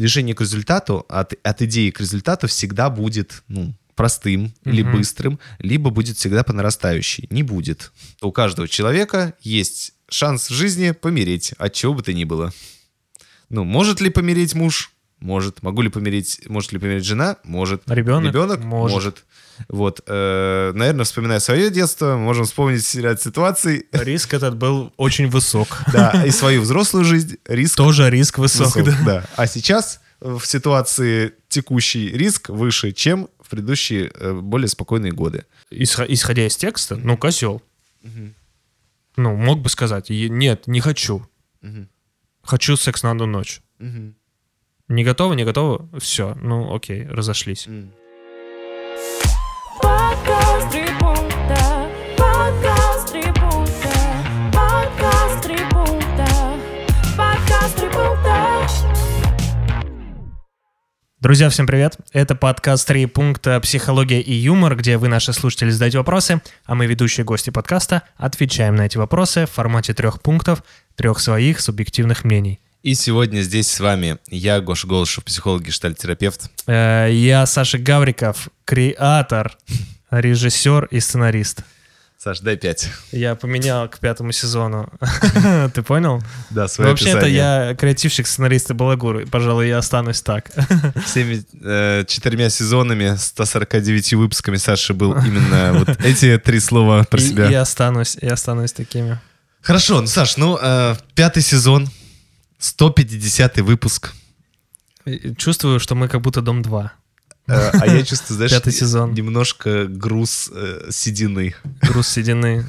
движение к результату, от, от идеи к результату всегда будет, ну, простым или Мгм. быстрым, либо будет всегда по нарастающей. Не будет. У каждого человека есть шанс в жизни помереть, от чего бы то ни было. Ну, может ли помереть муж? Может. Могу ли помереть, может ли помереть жена? Может. Ребенок? Ребенок? Может. Вот. э, наверное, вспоминая свое детство, можем вспомнить ряд ситуаций. Риск этот был очень высок. Да, и свою взрослую жизнь риск Тоже риск высок. высок, да. да. А сейчас в ситуации текущий риск выше, чем в предыдущие э, более спокойные годы. Исхо- Исходя из текста, ну, козел. Ну, мог бы сказать, «Е- нет, не хочу. Хочу секс на одну ночь. Не готово, не готово, все, ну окей, разошлись. Друзья, всем привет! Это подкаст «Три пункта. Психология и юмор», где вы, наши слушатели, задаете вопросы, а мы, ведущие гости подкаста, отвечаем на эти вопросы в формате трех пунктов, трех своих субъективных мнений. И сегодня здесь с вами я, Гоша Голышев, психолог, гештальтерапевт. Э, Я Саша Гавриков, креатор, режиссер и сценарист. Саш, дай пять. Я поменял к пятому сезону. Ты понял? Да, свое Вообще-то я креативщик, сценарист и балагур. и, Пожалуй, я останусь так. Всеми э, четырьмя сезонами, 149 выпусками Саши был именно вот эти три слова про И- себя. И останусь, и останусь такими. Хорошо, ну, Саш, ну, э, пятый сезон, 150 выпуск. Чувствую, что мы как будто Дом 2. Э, а я чувствую, знаешь, Пятый сезон. немножко груз э, седины. Груз седины.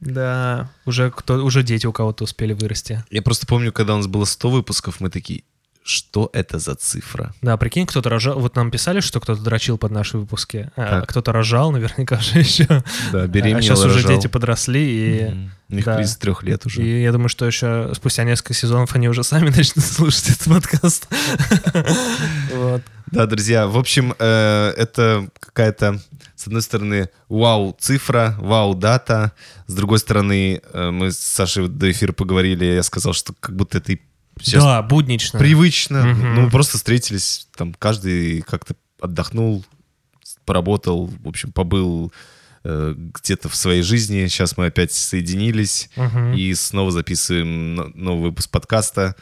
Да, уже, кто, уже дети у кого-то успели вырасти. Я просто помню, когда у нас было 100 выпусков, мы такие, что это за цифра? Да, прикинь, кто-то рожал. Вот нам писали, что кто-то дрочил под наши выпуски. А, кто-то рожал, наверняка же еще. Да, а сейчас уже дети подросли, и, У них да. 33 лет уже. и я думаю, что еще спустя несколько сезонов они уже сами начнут слушать этот подкаст. Да, друзья, в общем, э, это какая-то, с одной стороны, вау-цифра, вау-дата, с другой стороны, э, мы с Сашей до эфира поговорили, я сказал, что как будто это и сейчас Да, буднично. привычно. Мгм. Ну, мы просто встретились, там каждый как-то отдохнул, поработал, в общем, побыл э, где-то в своей жизни. Сейчас мы опять соединились Мгм. и снова записываем но- новый выпуск подкаста.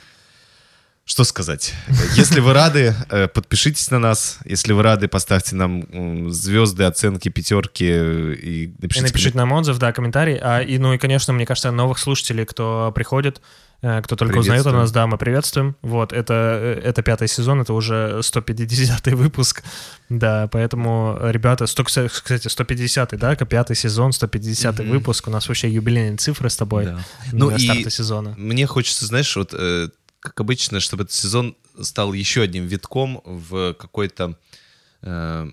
Что сказать? Если вы рады, э, подпишитесь на нас. Если вы рады, поставьте нам звезды, оценки, пятерки э, и И напишите. напишите нам отзыв, да, комментарий. А, и, ну и, конечно, мне кажется, новых слушателей, кто приходит, кто только узнает о нас, да, мы приветствуем. Вот, это, э, это пятый сезон, это уже 150 выпуск. Да, поэтому, ребята, 100, кстати, 150 да, пятый сезон, 150 Мгм. выпуск. У нас вообще юбилейные цифры с тобой Да. ну, и старта сезона. Мне хочется, знаешь, вот э, как обычно, чтобы этот сезон стал еще одним витком в какой-то э,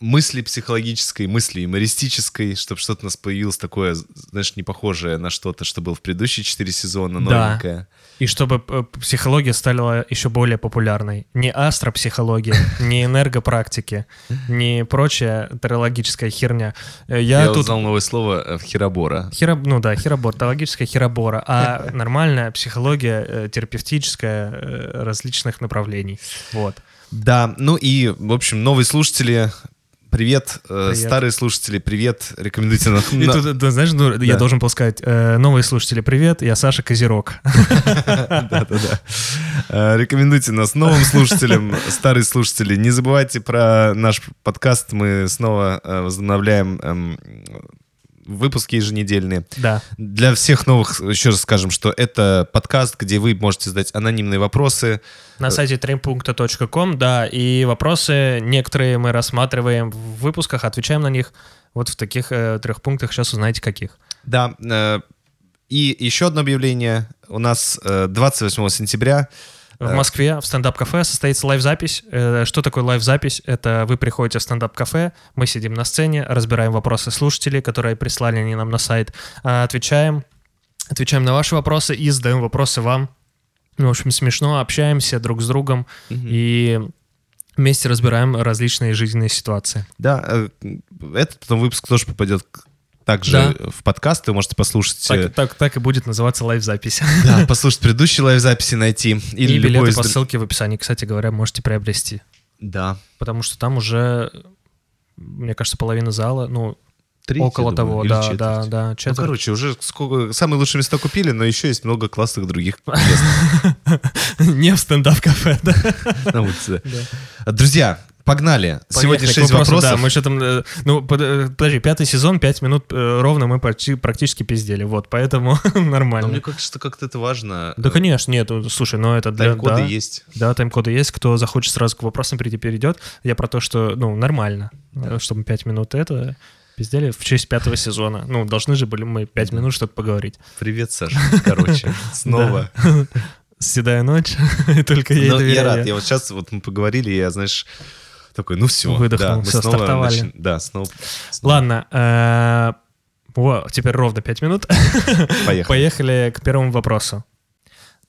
мысли психологической, мысли юмористической, чтобы что-то у нас появилось такое, знаешь, не похожее на что-то, что было в предыдущие четыре сезона, Да. новенькое. И чтобы э, психология стала еще более популярной. Не астропсихология, не энергопрактики, не прочая терологическая херня. Э, Я, Я, тут... узнал новое слово э, херобора. Херо... Ну да, херобор, терологическая херобора, а нормальная психология терапевтическая различных направлений. Вот. Да, ну и, в общем, новые слушатели, привет, э, Привет. старые слушатели, привет, рекомендуйте нас. И тут, да, знаешь, ну, я Да. должен был сказать, э, новые слушатели, привет, я Саша Козерог. Да-да-да. Э, Рекомендуйте нас новым слушателям, старые слушатели. Не забывайте про наш подкаст. Мы снова э, возобновляем эм, выпуски еженедельные. Да. Для всех новых еще раз скажем, что это подкаст, где вы можете задать анонимные вопросы. На сайте trimpunkta.com, да, и вопросы некоторые мы рассматриваем в выпусках, отвечаем на них вот в таких э, трех пунктах, сейчас узнаете каких. Да, э, и еще одно объявление. У нас э, 28 сентября В Москве в стендап-кафе состоится лайв-запись. Э, Что такое лайв-запись? Это вы приходите в стендап-кафе, мы сидим на сцене, разбираем вопросы слушателей, которые прислали они нам на сайт, а, отвечаем, отвечаем на ваши вопросы и задаем вопросы вам. Ну, В общем, смешно, общаемся друг с другом и вместе разбираем различные жизненные ситуации. Да, э, этот потом выпуск тоже попадет также Да. в подкаст. Вы можете послушать... э, Так, так, так и будет называться лайв-запись. Да, послушать предыдущие лайв-записи, найти. Или И билеты из по ссылке в описании, кстати говоря, можете приобрести. Да. Потому что там уже, мне кажется, половина зала, ну, Треть, около думаю, того, да, четверть. да, да, Ну, короче, уже сколько... самые лучшие места купили, но еще есть много классных других мест Не в стендап-кафе, да. на улице. Друзья, погнали. Сегодня Поехали к 6 вопросу, вопросов. Да, мы что там... э, Ну, э, подожди, пятый сезон, пять минут э, ровно мы почти, практически пиздели, вот, поэтому Но нормально. мне кажется, как-то это важно. Да, конечно, нет, ну, слушай, но это для... Тайм-коды да, есть. Да, тайм-коды есть, кто захочет сразу к вопросам перейти, перейдет. Я про то, что, ну, нормально, э, чтобы пять минут это пиздели в честь пятого сезона. Ну, должны же были мы пять минут что-то поговорить. Привет, Саша. Короче, снова. Седая ночь, только Но я доверяю. рад. Я вот сейчас вот мы поговорили, я, знаешь, такой, ну все. Выдохнул, да, всё, снова стартовали. начи- Да, снова. снова Ладно, э, о, теперь ровно пять минут. Поехали. Поехали к первому вопросу.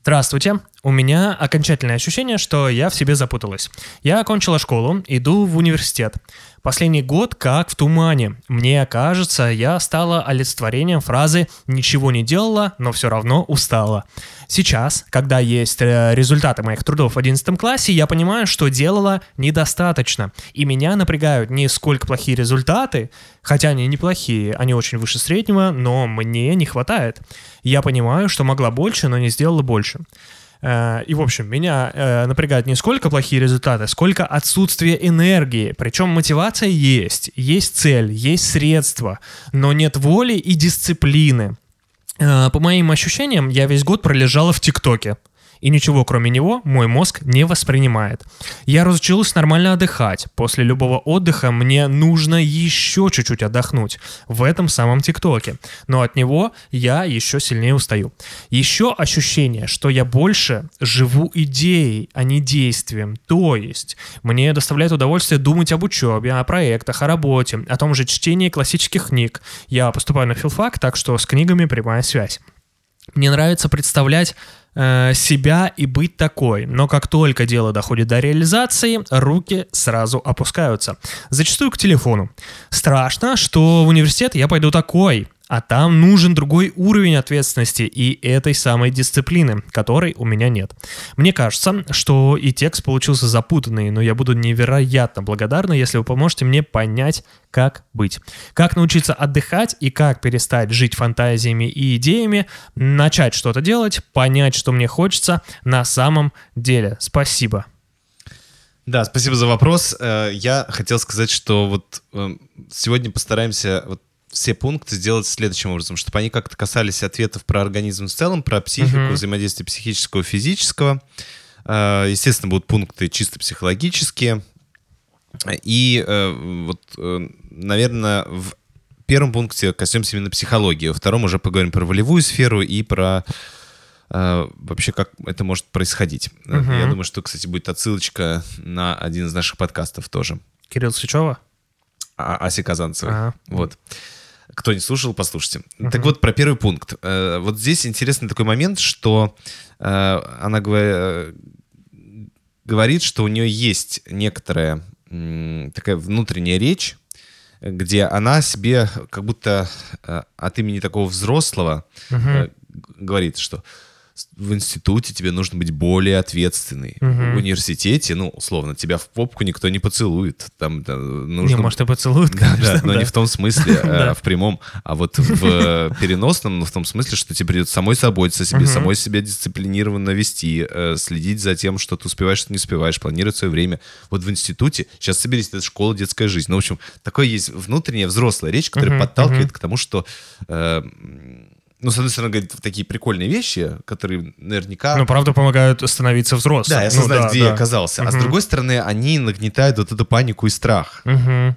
Здравствуйте. У меня окончательное ощущение, что я в себе запуталась. Я окончила школу, иду в университет. Последний год как в тумане. Мне кажется, я стала олицетворением фразы «ничего не делала, но все равно устала». Сейчас, когда есть э, результаты моих трудов в 11 классе, я понимаю, что делала недостаточно. И меня напрягают не сколько плохие результаты, хотя они неплохие, они очень выше среднего, но мне не хватает. Я понимаю, что могла больше, но не сделала больше. Э, И, в общем, меня э, напрягают не сколько плохие результаты, сколько отсутствие энергии. Причем мотивация есть, есть цель, есть средства, но нет воли и дисциплины. Э, По моим ощущениям, я весь год пролежала в ТикТоке. И ничего, кроме него, мой мозг не воспринимает. Я разучилась нормально отдыхать. После любого отдыха мне нужно еще чуть-чуть отдохнуть. В этом самом ТикТоке. Но от него я еще сильнее устаю. Еще ощущение, что я больше живу идеей, а не действием. То есть, мне доставляет удовольствие думать об учебе, о проектах, о работе, о том же чтении классических книг. Я поступаю на филфак, так что с книгами прямая связь. Мне нравится представлять себя и быть такой, но как только дело доходит до реализации, руки сразу опускаются. Зачастую к телефону. Страшно, что в университет я пойду такой, а там нужен другой уровень ответственности и этой самой дисциплины, которой у меня нет. Мне кажется, что и текст получился запутанный, но я буду невероятно благодарна, если вы поможете мне понять, как быть. Как научиться отдыхать и как перестать жить фантазиями и идеями, начать что-то делать, понять, что мне хочется на самом деле. Спасибо. Да, спасибо за вопрос. Э, Я хотел сказать, что вот э, сегодня постараемся вот все пункты сделать следующим образом, чтобы они как-то касались ответов про организм в целом, про психику, Мгм. взаимодействие психического и физического. Э, Естественно, будут пункты чисто психологические. И э, вот, наверное, в первом пункте коснемся именно психологии, во втором уже поговорим про волевую сферу и про э, вообще как это может происходить. Э, Мгм. Я думаю, что, кстати, будет отсылочка на один из наших подкастов тоже. Кирилл Сычева? А- Аси Казанцевой. Ага. Вот. Кто не слушал, послушайте. Так вот, про первый пункт. Э, Вот здесь интересный такой момент, что э, она говор- говорит, что у нее есть некоторая такая внутренняя речь, где она себе как будто э, от имени такого взрослого г- говорит, что в институте тебе нужно быть более ответственный. Мгм. В университете, ну, условно, тебя в попку никто не поцелует. Там да, нужно Не, может, и поцелуют, да, конечно. да, но да. не в том смысле, а Да. в прямом, а вот в э, переносном, но в том смысле, что тебе придется самой заботиться о себе, самой себя дисциплинированно вести, э, следить за тем, что ты успеваешь, что не успеваешь, планировать свое время. Вот в институте, сейчас соберись, это школа, детская жизнь. Ну, в общем, такое есть внутренняя взрослая речь, которая подталкивает к тому, что... ну, с одной стороны, говорит такие прикольные вещи, которые наверняка... Ну, правда, помогают становиться взрослым. да, и Ну, осознать, да, где да. я оказался. А с другой стороны, они нагнетают вот эту панику и страх. Мгм.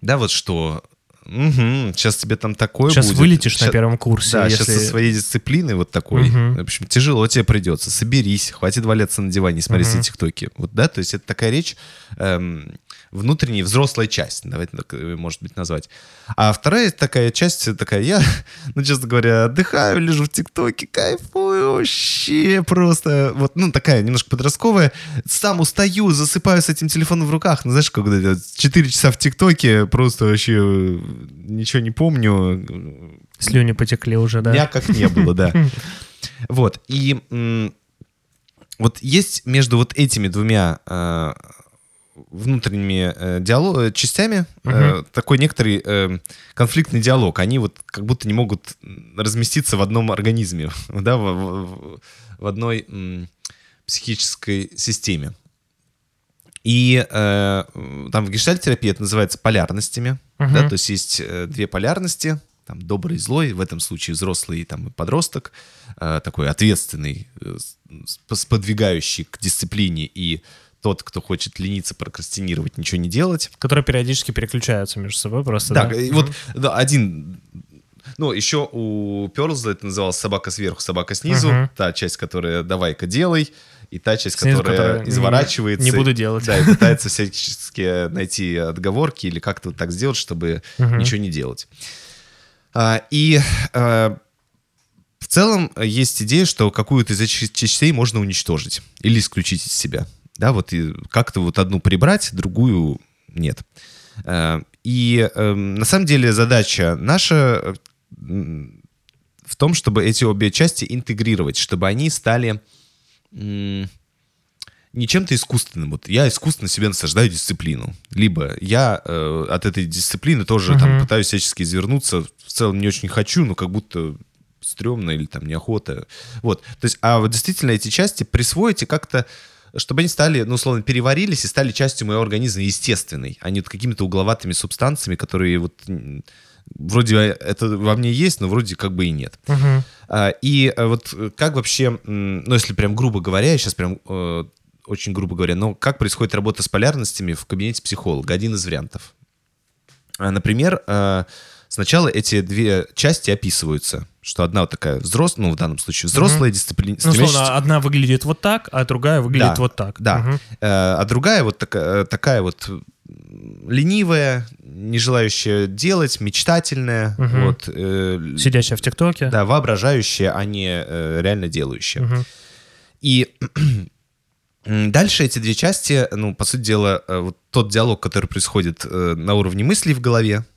Да, вот что... сейчас тебе там такое Сейчас будет. вылетишь на Щас- первом курсе. Да, если... сейчас со своей дисциплиной вот такой. Мгм. В общем, тяжело тебе придется. Соберись, хватит валяться на диване, и смотри Мгм. все тиктоки. Вот, да, то есть это такая речь, эм, внутренняя взрослая часть, давайте так, э, может быть, назвать. А вторая такая часть, такая, я, ну, честно говоря, отдыхаю, лежу в ТикТоке, кайфую вообще просто. Вот, ну, такая немножко подростковая. Сам устаю, засыпаю с этим телефоном в руках. Ну, знаешь, когда 4 часа в ТикТоке, просто вообще ничего не помню. Слюни потекли уже, да? Дня как не было, да. Вот, и вот есть между вот этими двумя э, внутренними э, диало- э, частями э, такой некоторый э, конфликтный диалог. Они вот как будто не могут разместиться в одном организме, да, в, в- в одной м, психической системе. И э, там в гештальт-терапии это называется полярностями. Мгм. Да, то есть есть э, две полярности, там добрый и злой, в этом случае взрослый там, и подросток, э, такой ответственный, э, сподвигающий к дисциплине и тот, кто хочет лениться, прокрастинировать, ничего не делать. Которые периодически переключаются между собой просто, Да, да? и вот да, один... Ну, еще у Перлза это называлось собака сверху, собака снизу. Мгм. Та часть, которая давай-ка делай, и та часть, Снизу, которая которая не- изворачивается. не буду делать. Да, и пытается всячески найти отговорки или как-то вот так сделать, чтобы Мгм. ничего не делать. А, и а, в целом есть идея, что какую-то из этих частей можно уничтожить или исключить из себя. Да, вот как-то вот одну прибрать, другую нет. Э, И э, на самом деле задача наша в том, чтобы эти обе части интегрировать, чтобы они стали не чем-то искусственным. Вот я искусственно себе насаждаю дисциплину. Либо я э, от этой дисциплины тоже там Мгм. пытаюсь всячески извернуться. В целом не очень хочу, но как будто стрёмно или там неохота. Вот. То есть, а вот действительно эти части присвоить и как-то чтобы они стали, ну, условно, переварились и стали частью моего организма естественной, а не вот какими-то угловатыми субстанциями, которые вот вроде это во мне есть, но вроде как бы и нет. А, И э, вот э, как вообще, ну, если прям грубо говоря, я сейчас прям э, очень грубо говоря, но как происходит работа с полярностями в кабинете психолога? Один из вариантов. А, Например, сначала эти две части описываются, что одна вот такая взрослая, ну, в данном случае взрослая дисциплина. Ну, условно, одна выглядит вот так, а другая выглядит вот так. Да. Э, А другая вот такая, такая вот ленивая, не желающая делать, мечтательная, Мгм. вот, э, Сидящая в ТикТоке. да, воображающая, а не э, реально делающая. Мгм. И дальше эти две части, ну, по сути дела, э, вот тот диалог, который происходит э, на уровне мыслей в голове, э,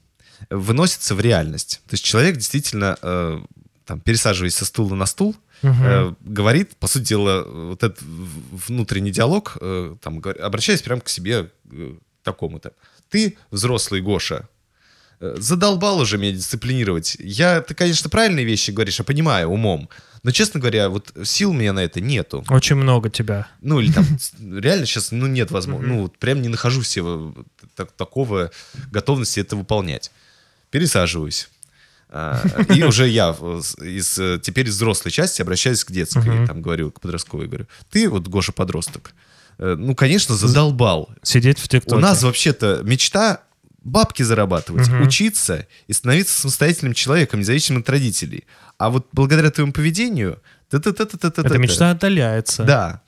выносится в реальность. То есть человек действительно, э, там, пересаживаясь со стула на стул, Мгм. э, говорит, по сути дела, вот этот внутренний диалог, э, там, обращаясь прямо к себе э, такому-то. Ты, взрослый Гоша, э, задолбал уже меня дисциплинировать. Я, ты, конечно, правильные вещи говоришь, я понимаю умом, но, честно говоря, вот сил у меня на это нету. Очень много тебя. Ну, или там, реально сейчас, ну, нет возможности. Ну, вот прям не нахожу себе такого готовности это выполнять. Пересаживаюсь. А, И уже я из, э, теперь из взрослой части обращаюсь к детской, там говорю, к подростковой, говорю, ты вот, Гоша, подросток, э, ну, конечно, задолбал. Сидеть в ТикТоке. У нас вообще-то мечта бабки зарабатывать, Мгм. учиться и становиться самостоятельным человеком, независимым от родителей. А вот благодаря твоему поведению... та-та-та-та-та-та-та. Эта мечта отдаляется. Да.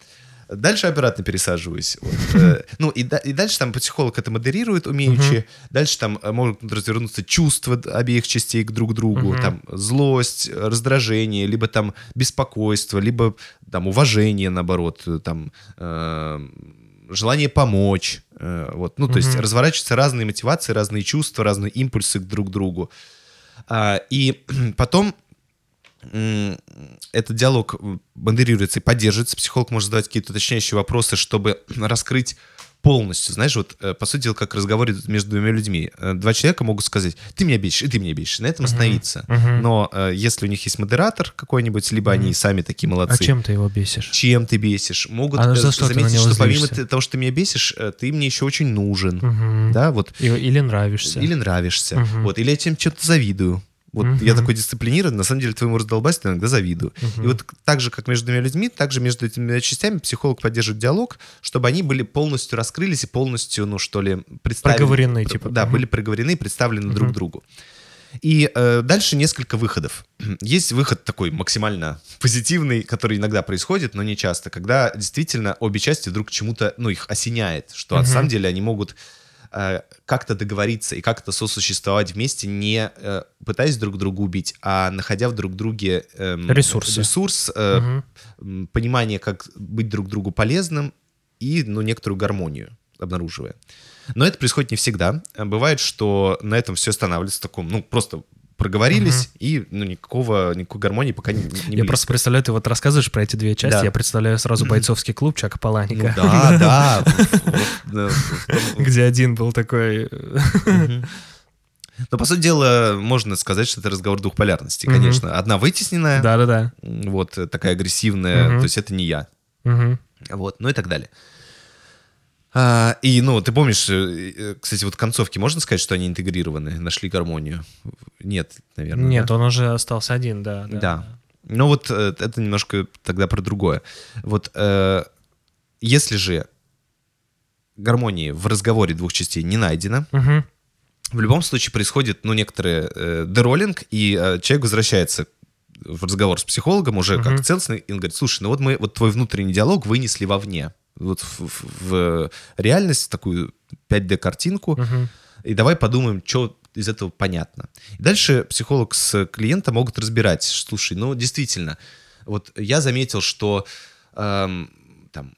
Дальше обратно пересаживаюсь. Вот, э, Ну, и, и дальше там психолог это модерирует умеючи. Дальше там э, могут развернуться чувства обеих частей к друг другу. Мгм. Там злость, раздражение, либо там беспокойство, либо там уважение, наоборот, э, там э, желание помочь. э, Вот. Ну, то есть Мгм. разворачиваются разные мотивации, разные чувства, разные импульсы к друг другу. А, И потом этот диалог м, модерируется и поддерживается. Психолог может задавать какие-то уточняющие вопросы, чтобы раскрыть полностью. Знаешь, вот, э, по сути дела, как разговор между двумя людьми. Э, Два человека могут сказать, ты меня бесишь, и ты меня бесишь. На этом остановиться. Мгм. Но э, если у них есть модератор какой-нибудь, либо они сами такие молодцы. А чем ты его бесишь? Чем ты бесишь? Могут А э, за что заметить, что помимо злишься? того, что ты меня бесишь, э, ты мне еще очень нужен. Мгм. Да, вот. Или нравишься. Или нравишься. Мгм. Вот. Или я тебе что-то завидую. Вот Мгм. я такой дисциплинированный, на самом деле твоему раздолбайству иногда завидую. Мгм. И вот так же, как между двумя людьми, так же между этими двумя частями психолог поддерживает диалог, чтобы они были полностью раскрылись и полностью, ну что ли, представлены. Проговорены, типа. Да, Мгм. были проговорены и представлены друг Мгм. другу. И э, дальше несколько выходов. Есть выход такой максимально позитивный, который иногда происходит, но не часто, когда действительно обе части вдруг чему-то, ну, их осеняет, что на Мгм. самом деле они могут как-то договориться и как-то сосуществовать вместе, не э, пытаясь друг друга убить, а находя в друг друге эм, Ресурсы. ресурс, э, м, понимание, как быть друг другу полезным и, ну, некоторую гармонию. обнаруживая. Но это происходит не всегда. Бывает, что на этом все останавливается в таком, ну, просто проговорились, и ну, никакого, никакой гармонии пока не, не Я близко. просто представляю, ты вот рассказываешь про эти две части, Да. я представляю сразу бойцовский клуб Чака Ну Паланика, да, да. вот, вот, да, где один был такой... Но, по сути дела, можно сказать, что это разговор двух полярностей, конечно. Одна вытесненная, Да-да-да. м, вот, э, такая агрессивная, то есть это не я. Вот, ну и так далее. А, и, ну, ты помнишь, э, э, кстати, вот концовки, можно сказать, что они интегрированы, нашли гармонию? Нет, наверное. Нет, да? он уже остался один, да. Да. Ну вот э, это немножко тогда про другое. Вот э, если же гармонии в разговоре двух частей не найдено, Мгм. в любом случае происходит, ну, некоторый э, дероллинг, и э, человек возвращается в разговор с психологом уже как Мгм. целостный, и он говорит, слушай, ну вот мы вот твой внутренний диалог вынесли вовне, вот в, в- в реальность, такую 5D-картинку, Мгм. и давай подумаем, что из этого понятно. И дальше психолог с клиентом могут разбирать, слушай, ну, действительно, вот я заметил, что эм, там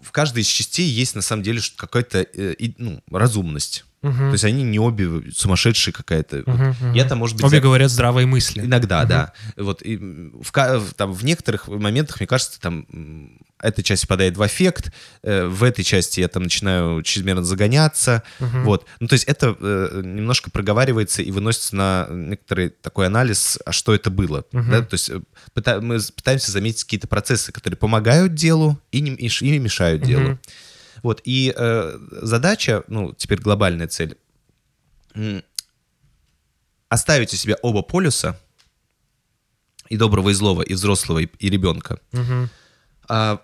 в каждой из частей есть на самом деле какая-то э, и, ну, разумность. Мгм. То есть они не обе сумасшедшие какая-то. Вот Мгм, мгм. Я там, может быть, Обе за- говорят здравые мысли. Иногда, да. Вот и в, там, в некоторых моментах, мне кажется, там эта часть впадает в аффект, э, в этой части я там начинаю чрезмерно загоняться. Мгм. Вот. Ну, то есть это э, немножко проговаривается и выносится на некоторый такой анализ, а что это было. Мгм. Да? То есть э, мы пытаемся заметить какие-то процессы, которые помогают делу и не, и мешают делу. Мгм. Вот. И э, задача, ну, теперь глобальная цель, оставить у себя оба полюса, и доброго, и злого, и взрослого, и, и ребенка. Мгм. А,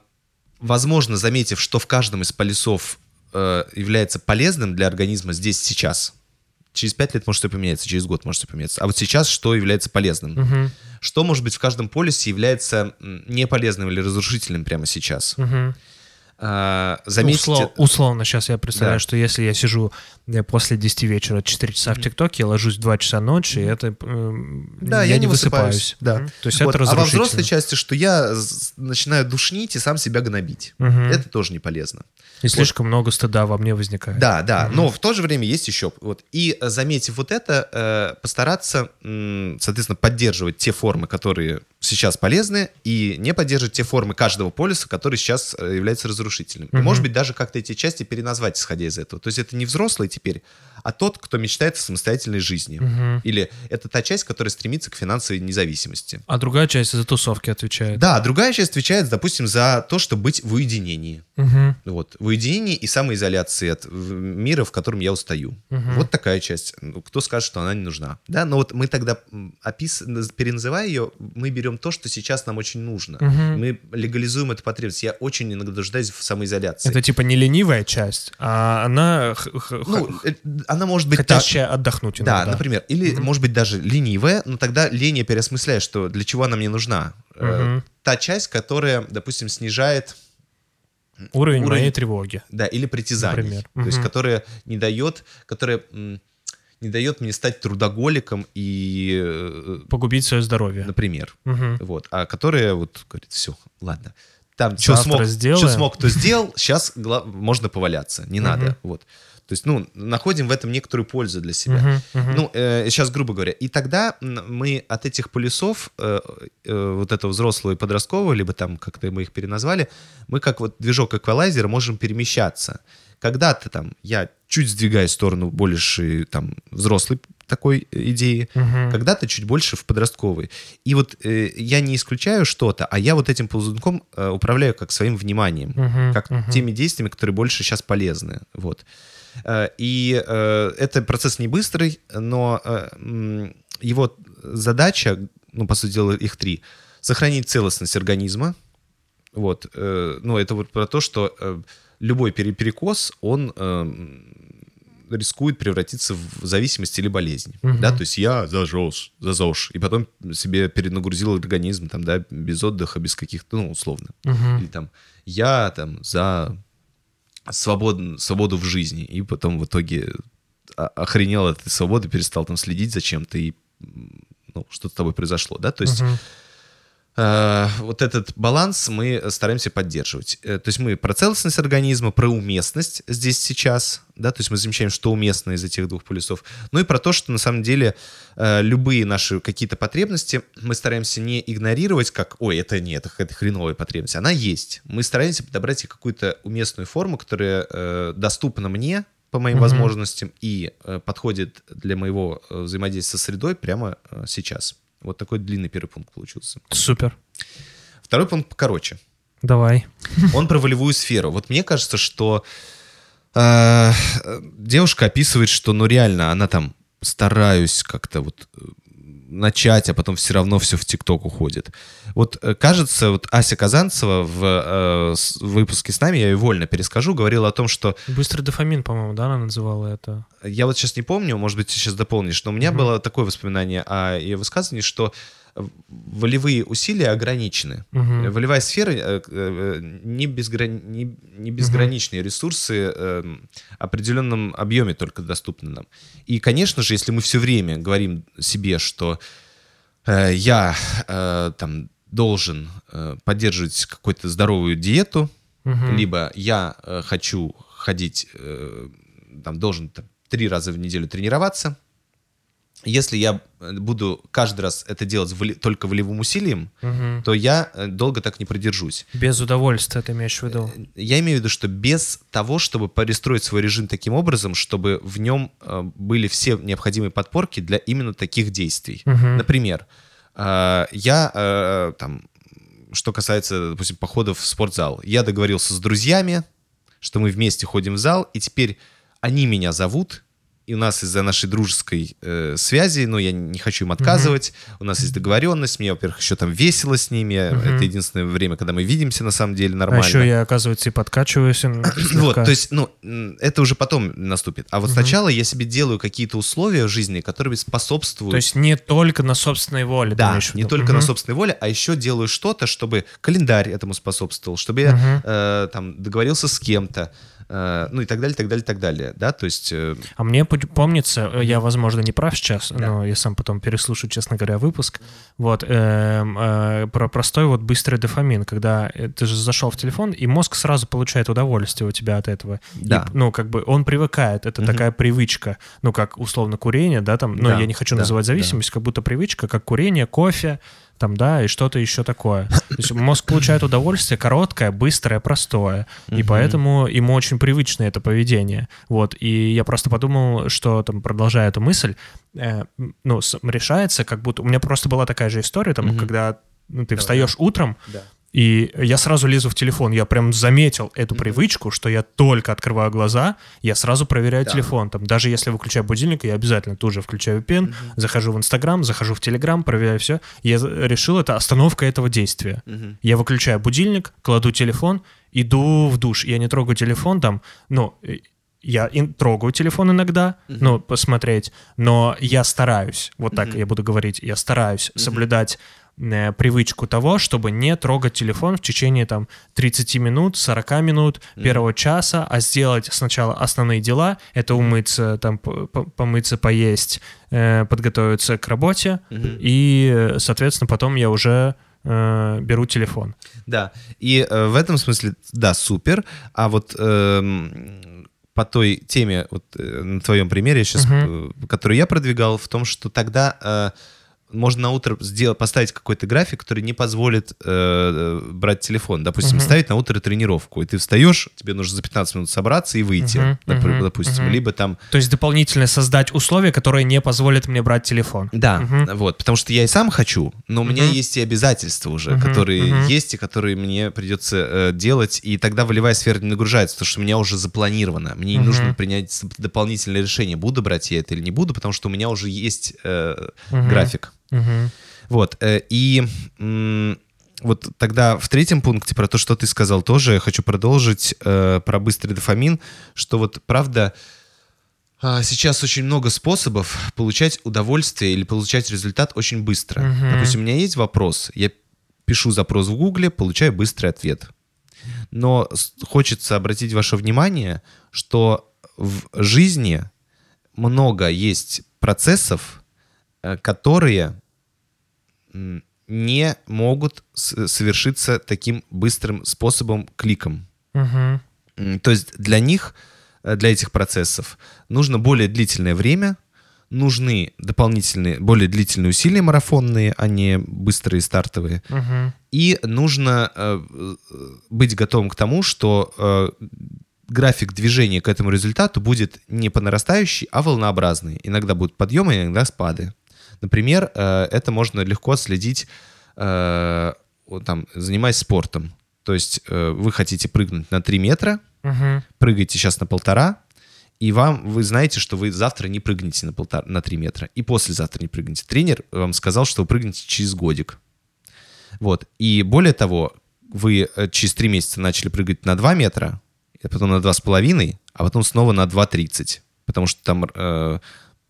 возможно, заметив, что в каждом из полюсов э, является полезным для организма здесь, сейчас. Через пять лет может все поменяться, через год может все поменяться. А вот сейчас что является полезным? Мгм. Что, может быть, в каждом полюсе является неполезным или разрушительным прямо сейчас? Заметьте... Услов- условно, сейчас я представляю, Да. что если я сижу э, после 10 вечера 4 часа в ТикТоке, я ложусь в 2 часа ночи, это эм, Да, я, я не высыпаюсь. высыпаюсь, да. То есть Вот, это а во разрушительно. взрослой части, что я начинаю душнить и сам себя гнобить. Мгм. Это тоже не полезно. И слишком много стыда во мне возникает. Да, да, но в то же время есть еще. Вот. И заметив вот это, э, постараться, соответственно, поддерживать те формы, которые сейчас полезны, и не поддерживать те формы каждого полюса, который сейчас э, является разрушительным. И, Мгм. может быть, даже как-то эти части переназвать, исходя из этого. То есть это не взрослый теперь, а тот, кто мечтает о самостоятельной жизни. Мгм. Или это та часть, которая стремится к финансовой независимости. А другая часть за тусовки отвечает. Да, другая часть отвечает, допустим, за то, чтобы быть в уединении. Мгм. Вот. В уединении и самоизоляции от мира, в котором я устаю. Мгм. Вот такая часть. Ну, Кто скажет, что она не нужна? Да, но вот мы тогда, опис... переназывая ее, мы берем то, что сейчас нам очень нужно. Мгм. Мы легализуем эту потребность. Я очень иногда нуждаюсь в самоизоляции. Это типа не ленивая часть, а она Ну, э, она может быть... хотящая отдохнуть Да, иногда. например. Или, может быть, даже ленивая, но тогда лень я переосмысляю, что для чего она мне нужна. Мгм. Та часть, которая, допустим, снижает Уровень, уровень- моей тревоги. Да, или притязаний. Например. То есть, Мгм. которая не дает, которая не дает мне стать трудоголиком и, э, Погубить свое здоровье. например, Мгм. вот, а которая вот говорит, все, ладно, там что смог, что смог, то сделал, сейчас можно поваляться, не Мгм. надо, вот. То есть, ну, находим в этом некоторую пользу для себя. Мгм, мгм. Ну, сейчас, грубо говоря. И тогда мы от этих полюсов, э, э, вот этого взрослого и подросткового, либо там как-то мы их переназвали, мы как вот движок эквалайзера можем перемещаться. Когда-то там я чуть сдвигаюсь в сторону больше там взрослой такой идеи, Мгм. когда-то чуть больше в подростковой. И вот э, я не исключаю что-то, а я вот этим ползунком э, управляю как своим вниманием, Мгм, как мгм. теми действиями, которые больше сейчас полезны. Вот. Э, И э, это процесс не быстрый, но э, его задача, ну, по сути дела, их три, сохранить целостность организма. Вот. Ну, это вот про то, что любой пере- перекос, он э, рискует превратиться в зависимость или болезнь. Мгм. Да, то есть я зажег, зазож, и потом себе перенагрузил организм, там, да, без отдыха, без каких-то, ну, условно. Мгм. Или там я там за свободу, свободу в жизни, и потом в итоге охренел от этой свободы, перестал там следить за чем-то, и ну, что-то с тобой произошло, да, то есть Мгм. Э, вот этот баланс мы стараемся поддерживать. Э, То есть мы про целостность организма, про уместность здесь сейчас, да, то есть мы замечаем, что уместно из этих двух полюсов, ну и про то, что на самом деле э, любые наши какие-то потребности мы стараемся не игнорировать, как, ой, это не, это хреновая потребность, она есть. Мы стараемся подобрать ей какую-то уместную форму, которая доступна мне, по моим Мгм. возможностям и э, подходит для моего взаимодействия со средой прямо э, сейчас. Вот такой длинный первый пункт получился. Супер. Второй пункт покороче. Давай. Он про волевую сферу. Вот мне кажется, что э, э, девушка описывает, что ну реально она там стараюсь как-то вот э, начать, а потом все равно все в ТикТок уходит. Вот э, кажется, вот Ася Казанцева в э, выпуске с нами, я ее вольно перескажу, говорила о том, что Быстрый дофамин, по-моему, да, она называла это. я вот сейчас не помню, может быть, ты сейчас дополнишь, но у меня Мгм. было такое воспоминание о ее высказывании, что волевые усилия ограничены. Мгм. Волевая сфера э, э, не, безграни- не, не безграничные ресурсы э, в определенном объеме только доступны нам. И, конечно же, если мы все время говорим себе, что э, я э, там должен э, поддерживать какую-то здоровую диету, Мгм. либо я э, хочу ходить, э, там, должен там, три раза в неделю тренироваться. Если я э, буду каждый раз это делать воли- только волевым усилием, Мгм. то я э, долго так не продержусь. Без удовольствия ты имеешь в виду? Я имею в виду, что без того, чтобы перестроить свой режим таким образом, чтобы в нем э, были все необходимые подпорки для именно таких действий. Мгм. Например, э, я э, там, что касается, допустим, походов в спортзал, я договорился с друзьями, что мы вместе ходим в зал, и теперь они меня зовут, и у нас из-за нашей дружеской э, связи, ну, я не хочу им отказывать, у нас есть договоренность, мне, во-первых, еще там весело с ними, Мгм. это единственное время, когда мы видимся, на самом деле, А нормально. еще я, оказывается, и подкачиваюсь. Вот, то есть, ну, это уже потом наступит. А вот Мгм. сначала я себе делаю какие-то условия в жизни, которые способствуют... То есть не только на собственной воле. да, не виду? только на Мгм. собственной воле, а еще делаю что-то, чтобы календарь этому способствовал, чтобы я Мгм. э, там договорился с кем-то, ну и так далее, так далее, так далее, да, то есть... э, А мне помнится, э, я, возможно, не прав сейчас, Да. но я сам потом переслушаю, честно говоря, выпуск. Вот, эм, э, про простой вот быстрый дофамин, когда э, ты же зашел в телефон, и мозг сразу получает удовольствие у тебя от этого. И, Да. ну, как бы он привыкает, это Мгм. такая привычка, ну, как условно курение, да, там, ну, Да, я не хочу да, называть да. зависимость, как будто привычка, как курение, кофе, там, да, и что-то еще такое. То есть мозг получает удовольствие короткое, быстрое, простое, и поэтому ему очень привычно это поведение. Вот, и я просто подумал, что там, продолжая эту мысль, э, ну, с- решается, как будто... У меня просто была такая же история, там, когда ну, ты Давай. встаешь утром, Да. И я сразу лезу в телефон. Я прям заметил эту Мгм. привычку, что я только открываю глаза, я сразу проверяю Да. телефон. Там, даже если выключаю будильник, я обязательно тут же включаю VPN, Мгм. захожу в Инстаграм, захожу в Телеграм, проверяю все. Я решил, это остановка этого действия. Мгм. Я выключаю будильник, кладу телефон, иду в душ. Я не трогаю телефон там, ну, я ин- трогаю телефон иногда, Мгм. ну, посмотреть, но я стараюсь, вот так Мгм. я буду говорить, я стараюсь Мгм. соблюдать привычку того, чтобы не трогать телефон в течение там 30 минут, 40 минут, первого часа, а сделать сначала основные дела, это умыться, там, помыться, поесть, э, подготовиться к работе, Мгм. и, э, соответственно, потом я уже э, беру телефон. Да, и э, в этом смысле, да, супер. А вот эм, по той теме, вот э, на твоем примере сейчас, Мгм. э, которую я продвигал, в том, что тогда э, можно на утро сделать, поставить какой-то график, который не позволит э, э, брать телефон. Допустим, Мгм. ставить на утро тренировку, и ты встаешь, тебе нужно за 15 минут собраться и выйти, Мгм, например, мгм, допустим. мгм. Либо там То есть дополнительно создать условия, которые не позволят мне брать телефон. Да, Мгм. вот, потому что я и сам хочу, но у меня Мгм. есть и обязательства уже, Мгм, которые мгм. есть и которые мне придется э, делать, и тогда волевая сфера не нагружается, потому что у меня уже запланировано, мне не нужно принять дополнительное решение, буду брать я это или не буду, потому что у меня уже есть э, Мгм. график. Мгм. Вот, э, и вот тогда в третьем пункте про то, что ты сказал, тоже хочу продолжить э, про быстрый дофамин, что вот правда а, сейчас очень много способов получать удовольствие или получать результат очень быстро. Мгм. Допустим, у меня есть вопрос, я пишу запрос в Гугле, получаю быстрый ответ. Но хочется обратить ваше внимание, что в жизни много есть процессов, э, которые не могут совершиться таким быстрым способом кликом. М, То есть для них, э, для этих процессов нужно более длительное время, нужны дополнительные, более длительные усилия марафонные, а не быстрые стартовые. Мгм. И нужно э, э, быть готовым к тому, что э, график движения к этому результату будет не по нарастающей, а волнообразный. Иногда будут подъемы, иногда спады. Например, э, это можно легко следить, э, там, занимаясь спортом. То есть э, вы хотите прыгнуть на 3 метра, Мгм. прыгаете сейчас на полтора, и вам, вы знаете, что вы завтра не прыгнете на, полтора, на 3 метра, и послезавтра не прыгнете. Тренер вам сказал, что вы прыгнете через годик. Вот. И более того, вы через 3 месяца начали прыгать на 2 метра, а потом на 2,5, а потом снова на 2,30. Потому что там э,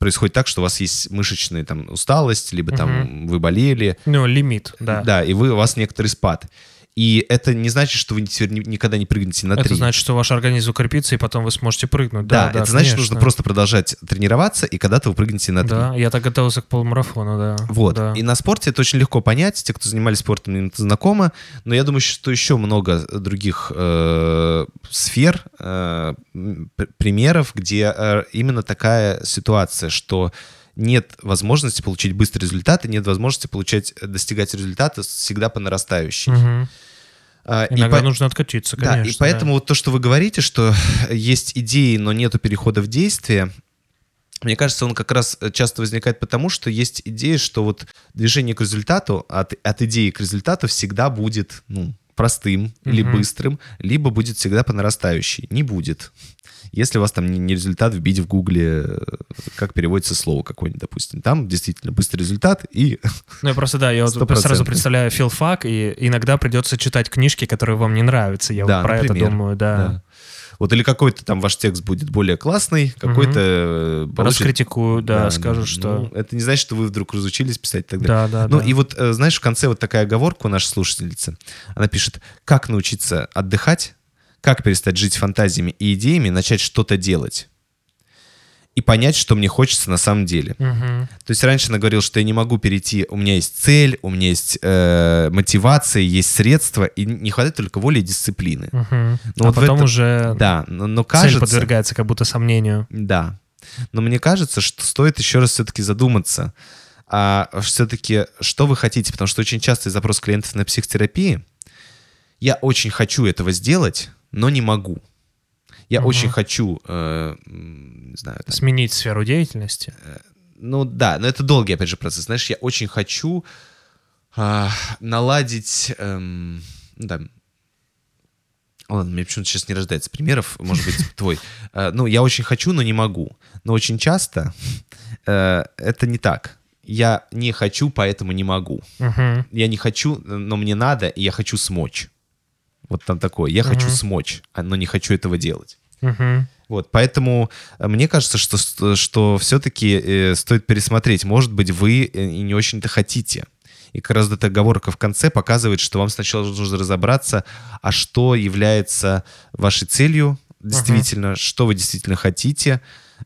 происходит так, что у вас есть мышечная там, усталость, либо там вы болели, Ну, лимит, да. да, и вы, у вас некоторый спад. И это не значит, что вы никогда не прыгнете на 3. Это значит, что ваш организм укрепится, и потом вы сможете прыгнуть. Да, Да, это значит, конечно. нужно просто продолжать тренироваться, и когда-то вы прыгнете на 3. Да, я так готовился к полумарафону, да. Вот. Да. И на спорте это очень легко понять. Те, кто занимались спортом, это знакомо. Но я думаю, что еще много других э, сфер, э, примеров, где э, именно такая ситуация, что нет возможности получить быстрый результат, и нет возможности получать, э, достигать результата всегда по нарастающей. Мгм. А, и Иногда по- нужно откатиться, конечно. Да, и поэтому вот то, что вы говорите, что есть идеи, но нету перехода в действие, мне кажется, он как раз э, часто возникает потому, что есть идея, что вот движение к результату, от, от идеи к результату всегда будет, ну, простым или Мгм. быстрым, либо будет всегда по нарастающей. Не будет. Если у вас там не, не результат, вбить в гугле, э, как переводится слово какое-нибудь, допустим. Там действительно быстрый результат и... Ну, я просто, да, я вот сразу Стопроцентный. представляю филфак, и иногда придется читать книжки, которые вам не нравятся. Я Да, вот про это например. думаю, да. Да. Вот или какой-то там ваш текст будет более классный, какой-то... э, получит- Раскритикую, да, Да, скажу, да. что... Ну, это не значит, что вы вдруг разучились писать далее. Да, да, Ну да. и вот, э, знаешь, в конце вот такая оговорка у нашей слушательницы. Она пишет, как научиться отдыхать, как перестать жить фантазиями и идеями, начать что-то делать. И понять, что мне хочется на самом деле. Мгм. То есть раньше она говорила, что я не могу перейти, у меня есть цель, у меня есть э, мотивация, есть средства, и не хватает только воли и дисциплины. Мгм. Ну, а вот потом этом- уже Да, но, но цель кажется... подвергается как будто сомнению. Да. Но мне кажется, что стоит еще раз все-таки задуматься, а все-таки что вы хотите, потому что очень частый запрос клиентов на психотерапии, я очень хочу этого сделать, но не могу. Я Мгм. очень хочу, э, не знаю, там, Сменить сферу деятельности. ну да, но это долгий, опять же, процесс. Знаешь, я очень хочу а, наладить, эм, ну да, ладно, мне почему-то сейчас не рождается примеров, может быть, твой. Э, ну, я очень хочу, но не могу. Но очень часто э, это не так. Я не хочу, поэтому не могу. Я не хочу, но мне надо, и я хочу смочь. Вот там такое. Я хочу Мгм. смочь, а, но не хочу этого делать. Мгм. Вот, поэтому э, мне кажется, что, что все-таки стоит пересмотреть. Может быть, вы э, и не очень-то хотите. И как раз эта оговорка в конце показывает, что вам сначала нужно разобраться, а что является вашей целью действительно, что вы действительно хотите,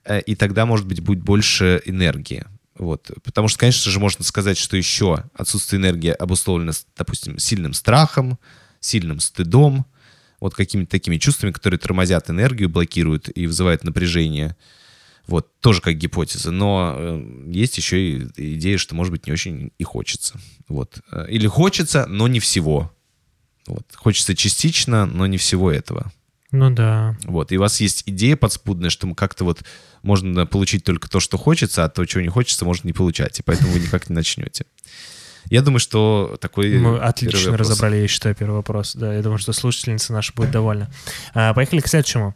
э, и тогда, может быть, будет больше энергии. Вот. Потому что, конечно же, можно сказать, что еще отсутствие энергии обусловлено, допустим, сильным страхом, сильным стыдом, вот какими-то такими чувствами, которые тормозят энергию, блокируют и вызывают напряжение. Вот, тоже как гипотеза. Но э, есть еще и идея, что, может быть, не очень и хочется. Вот. Э, Или хочется, но не всего. Вот. Хочется частично, но не всего этого. Ну да. Вот. И у вас есть идея подспудная, что как-то вот можно получить только то, что хочется, а то, чего не хочется, можно не получать. И поэтому вы никак не начнете. Я думаю, что такой... Мы отлично разобрали, я считаю, первый вопрос. Да, я думаю, что слушательница наша будет довольна. А, Поехали к следующему.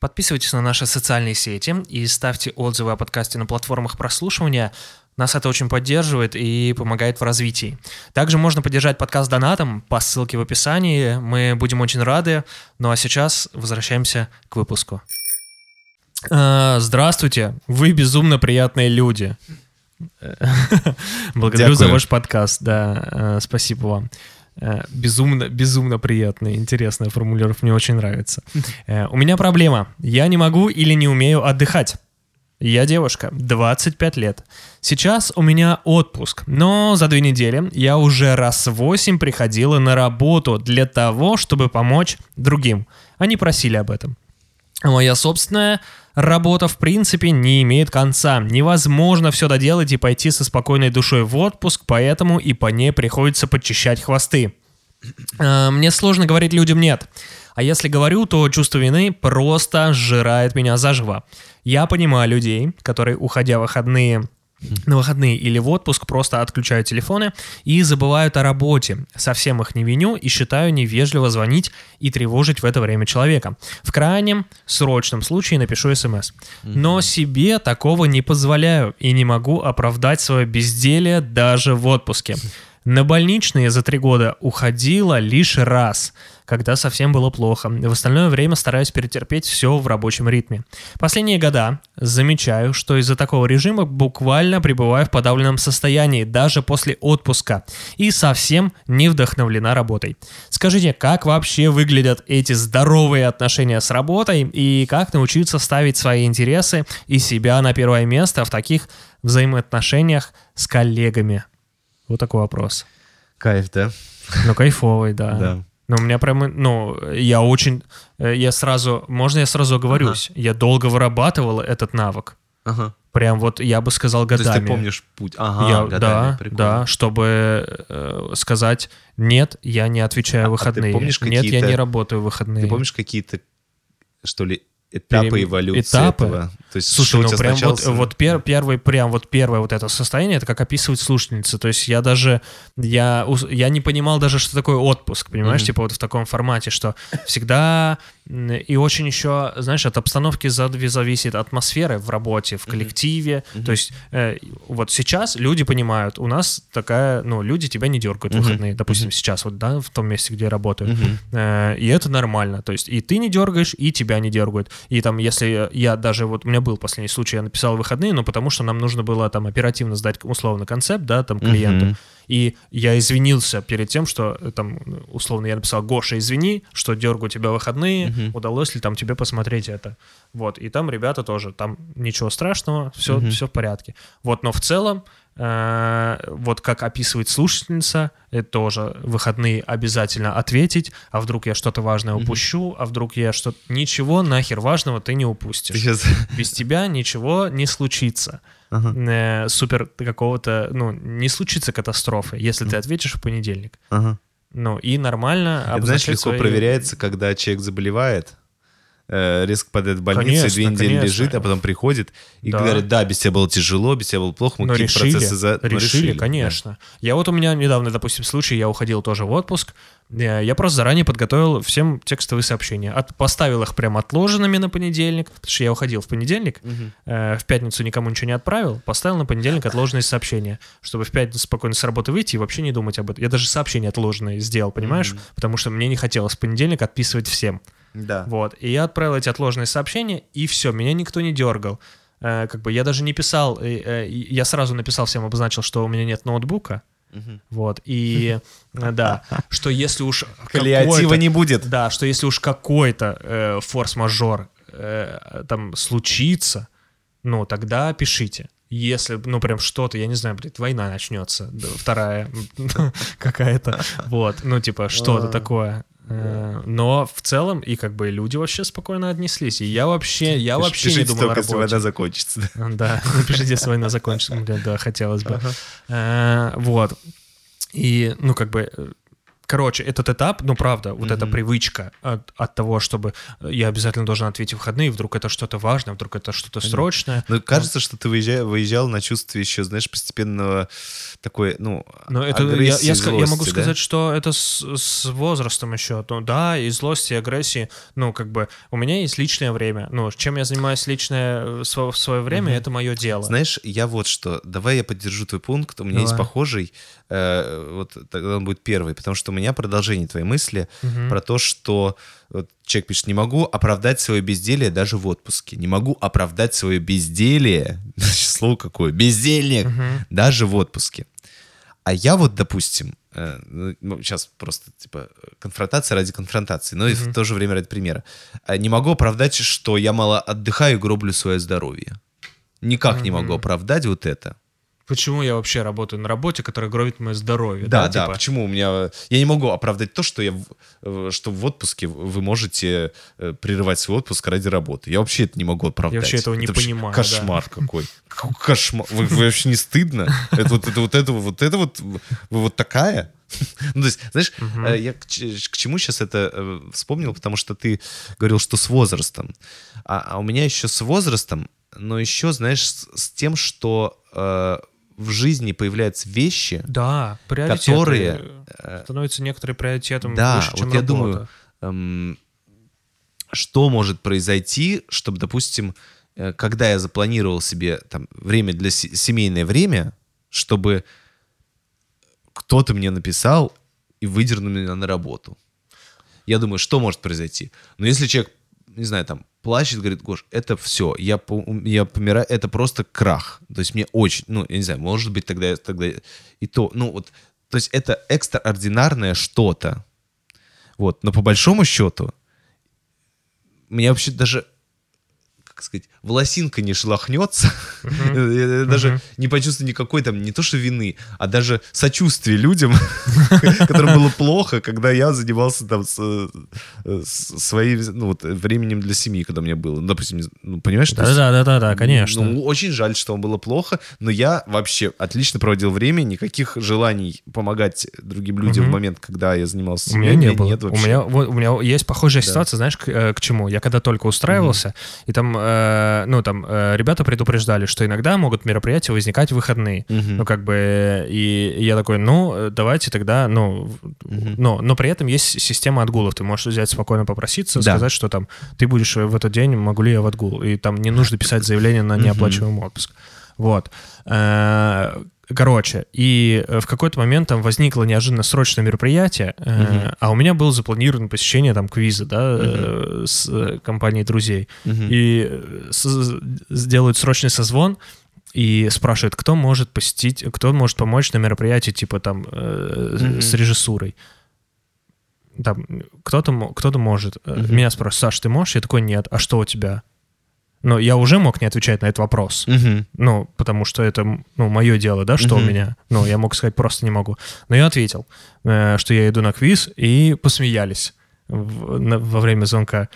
Подписывайтесь на наши социальные сети и ставьте отзывы о подкасте на платформах прослушивания. Нас это очень поддерживает и помогает в развитии. Также можно поддержать подкаст донатом по ссылке в описании. Мы будем очень рады. Ну а сейчас возвращаемся к выпуску. А, Здравствуйте, вы безумно приятные люди. Благодарю за ваш подкаст, да, э, спасибо вам. Э, Безумно, безумно приятная, интересная формулировка, мне очень нравится. Э, У меня проблема. Я не могу или не умею отдыхать. Я девушка, 25 лет. Сейчас у меня отпуск, но за две недели я уже раз восемь приходила на работу для того, чтобы помочь другим. Они просили об этом. А Моя собственная работа в принципе не имеет конца. Невозможно все доделать и пойти со спокойной душой в отпуск, поэтому и по ней приходится подчищать хвосты. Э, Мне сложно говорить людям «нет». А если говорю, то чувство вины просто сжирает меня заживо. Я понимаю людей, которые, уходя в выходные, на выходные или в отпуск, просто отключают телефоны и забывают о работе. Совсем их не виню и считаю невежливо звонить и тревожить в это время человека. В крайнем, срочном случае напишу смс. Но себе такого не позволяю и не могу оправдать свое безделие даже в отпуске. На больничные за три года уходила лишь раз, когда совсем было плохо. В остальное время стараюсь перетерпеть все в рабочем ритме. Последние года замечаю, что из-за такого режима буквально пребываю в подавленном состоянии даже после отпуска и совсем не вдохновлена работой. Скажите, как вообще выглядят эти здоровые отношения с работой и как научиться ставить свои интересы и себя на первое место в таких взаимоотношениях с коллегами? Вот такой вопрос. Кайф, да? Ну, кайфовый, да. Да. Но у меня прям, ну, я очень, э, я сразу, можно я сразу оговорюсь, я долго вырабатывал этот навык. Ага. Прям вот, я бы сказал, То годами. есть ты помнишь путь. Ага, Я- годами, да, прикольно. да, чтобы э, сказать, нет, я не отвечаю А- в а ты выходные. помнишь нет, я не работаю в выходные. Ты помнишь какие-то, что ли, этапы Перем- эволюции этапы? этого? То есть Слушай, ну прям вот, вот пер- первый, прям вот первое вот это состояние, это как описывает слушательница. То есть я даже, я, я не понимал даже, что такое отпуск, понимаешь, Мгм. типа вот в таком формате, что всегда и очень еще, знаешь, от обстановки зави- зависит атмосферы в работе, в коллективе. То есть э, вот сейчас люди понимают, у нас такая, ну, люди тебя не дергают в Мгм. выходные, допустим, сейчас вот, да, в том месте, где я работаю. Мгм. Э, И это нормально. То есть и ты не дергаешь, и тебя не дергают. И там, если я даже, вот у меня был последний случай, я написал выходные, но потому что нам нужно было там оперативно сдать условно концепт, да, там клиенту. Мгм. И я извинился перед тем, что э, там, условно, я написал, Гоша, извини, что дергаю тебя выходные, Мгм. удалось ли там тебе посмотреть это. Вот, и там ребята тоже, там ничего страшного, все, Мгм. все в порядке. Вот, но в целом, э, вот как описывает слушательница, это тоже выходные обязательно ответить, а вдруг я что-то важное упущу, а вдруг я что-то... Ничего нахер важного ты не упустишь. сейчас... Без тебя ничего не случится. Ага, Э, супер какого-то, ну, не случится катастрофы, если ты ответишь в понедельник. ага. Ну, и нормально Это, знаешь, легко свои- проверяется, когда человек заболевает, э, резко падает в больницу, Конечно, две недели конечно. лежит, а потом приходит и Да. говорит, да, без тебя было тяжело, без тебя было плохо, мы какие-то решили, процессы за... ну, решили, да. конечно. Я вот у меня недавно, допустим, случай, я уходил тоже в отпуск, я просто заранее подготовил всем текстовые сообщения. От, поставил их прям отложенными на понедельник, потому что я уходил в понедельник, Мгм. э, в пятницу никому ничего не отправил, поставил на понедельник отложенные сообщения, чтобы в пятницу спокойно с работы выйти и вообще не думать об этом. Я даже сообщения отложенные сделал, понимаешь? Мгм. Потому что мне не хотелось в понедельник отписывать всем. Да. Вот. И я отправил эти отложенные сообщения, и все, меня никто не дергал. Э, как бы я даже не писал, э, э, я сразу написал всем, обозначил, что у меня нет ноутбука. Мгм. Вот. И э, да, что если уж Креатива не будет. Да, что если уж какой-то э, форс-мажор э, там случится, ну, тогда пишите. Если, ну, прям что-то, я не знаю, блядь, война начнется, вторая какая-то, вот, ну, типа, что-то А. такое. Э, Но в целом, и как бы люди вообще спокойно отнеслись. И я вообще, я Пиш- вообще не думал о только, если работе. война закончится. Да, напишите, если война закончится. Да, хотелось бы. Э, Вот. И, ну, как бы, короче, этот этап, ну, правда, вот эта Мгм. привычка от, от того, чтобы я обязательно должен ответить в выходные, вдруг это что-то важное, вдруг это что-то срочное. Ну, кажется, что ты выезжал, выезжал на чувстве еще, знаешь, постепенного такой, ну, Но это я, агрессии, я, ска- я могу злости, да? сказать, что это с, с возрастом еще. Ну да, и злости, и агрессии. Ну, как бы, у меня есть личное время. Ну, чем я занимаюсь личное э, в свое время, это мое дело. Знаешь, я вот что, давай я поддержу твой пункт, у меня есть Давай. похожий, э, вот тогда он будет первый, потому что у меня продолжение твоей мысли Мгм. про то, что вот человек пишет, не могу оправдать свое безделие даже в отпуске, не могу оправдать свое безделие, слово какое, бездельник, Мгм. даже в отпуске. А я вот, допустим, э, ну, сейчас просто типа конфронтация ради конфронтации, но и в то же время ради примера. Э, Не могу оправдать, что я мало отдыхаю и гроблю свое здоровье. Никак не могу оправдать вот это. Почему я вообще работаю на работе, которая гробит мое здоровье? Да, да, типа? почему у меня... Я не могу оправдать то, что, я, э, что в отпуске вы можете э, прерывать свой отпуск ради работы. Я вообще это не могу оправдать. вообще этого не вообще понимаю, Кошмар какой. Какой кошмар. Вы, вы вообще не стыдно? Это вот это вот это вот это вот вы вот такая? Ну, то есть, знаешь, э, я к, к чему сейчас это э, вспомнил, потому что ты говорил, что с возрастом. А, а у меня еще с возрастом, но еще, знаешь, с, с тем, что э, в жизни появляются вещи, Да, которые... э, становятся некоторые приоритетом Да, выше, чем вот я работа. думаю, эм, что может произойти, чтобы, допустим, э, когда я запланировал себе там время для се- семейное время, чтобы кто-то мне написал и выдернул меня на работу. Я думаю, что может произойти? Но если человек, не знаю, там, плачет, говорит, Гош, это все, я, я помираю, это просто крах. То есть мне очень, ну, я не знаю, может быть, тогда, тогда и то, ну, вот, то есть это экстраординарное что-то. Вот, но по большому счету, меня вообще даже, как сказать, волосинка не шелохнется, Я даже не почувствую никакой там, не то что вины, а даже сочувствия людям, которым было плохо, когда я занимался там с, э, с- своим, ну, вот, временем для семьи, когда меня было. Ну, допустим, ну, понимаешь, Да-да-да-да, конечно. ну, очень жаль, что вам было плохо, но я вообще отлично проводил время, никаких желаний помогать другим людям в момент, когда я занимался У меня семьей, не было. Нет у, меня, вот, у меня есть похожая ситуация, знаешь, к, э, к чему? Я когда только устраивался, и там, э, ну, там, э, ребята предупреждали, что иногда могут мероприятия возникать в выходные. Мгм. Ну, как бы, и я такой, ну, давайте тогда, ну, Мгм. но, но при этом есть система отгулов. Ты можешь взять спокойно попроситься, Да. сказать, что там, ты будешь в этот день, могу ли я в отгул? И там не нужно писать заявление на неоплачиваемый отпуск. Вот. Э, Короче, и э, в какой-то момент там возникло неожиданно срочное мероприятие, э, Мгм. а у меня было запланировано посещение там квиза, да, э, с э, компанией друзей. Мгм. И э, с- сделают срочный созвон и спрашивают, кто может посетить, кто может помочь на мероприятии, типа там э, с- Мгм. с режиссурой. Там кто-то кто-то может. Э, Мгм. Меня спрашивают, Саш, ты можешь? Я такой, нет. А что у тебя? Но я уже мог не отвечать на этот вопрос. Мгм. Ну, потому что это, ну, мое дело, да, что у Мгм. меня. Ну, я мог сказать, просто не могу. Но я ответил, э, что я иду на квиз, и посмеялись в- на- во время звонка.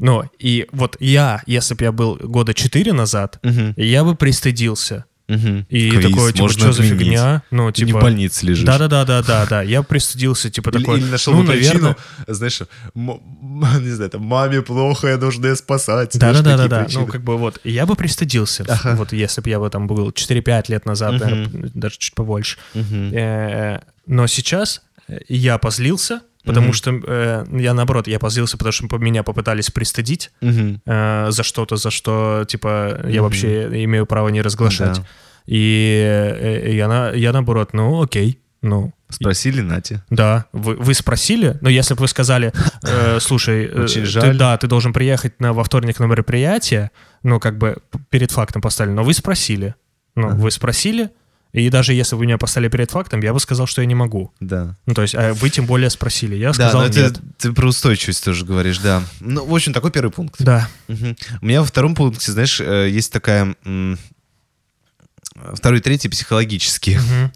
Ну, и вот я, если бы я был года четыре назад, Мгм. я бы пристыдился. Мгм. И Квиз такой, типа, что за отменить. фигня? Ну, Ты не типа... в больнице лежишь. Да-да-да-да-да, да. Я пристыдился, типа, такой, или нашел ну, причину, знаешь, не знаю, там, маме плохо, я должен ее спасать. Да, знаешь, да, да, да, такие да. причины. Ну, как бы вот, я бы пристыдился, Ага. вот если бы я бы там был 4-5 лет назад, наверное, даже чуть побольше. Э, Но сейчас я позлился, потому Мгм. что э, я наоборот, я позлился, потому что меня попытались пристыдить Мгм. э, за что-то, за что, типа, я Мгм. вообще имею право не разглашать. Да. И э, я, на, я наоборот, ну, окей, ну, Спросили Нати. да, вы, вы спросили, но если бы вы сказали, э, слушай, э, Очень ты- жаль. да, ты должен приехать на, во вторник на мероприятие, ну, как бы перед фактом поставили, но вы спросили. Ну, Ага. вы спросили, и даже если бы вы меня поставили перед фактом, я бы сказал, что я не могу. Да. Ну, то есть, а вы тем более спросили. Я Да, сказал но нет. это, ты про устойчивость тоже говоришь, да. Ну, в общем, такой первый пункт. Да. Мгм. У меня во втором пункте, знаешь, э, есть такая... Второй и третий психологические. Мгм.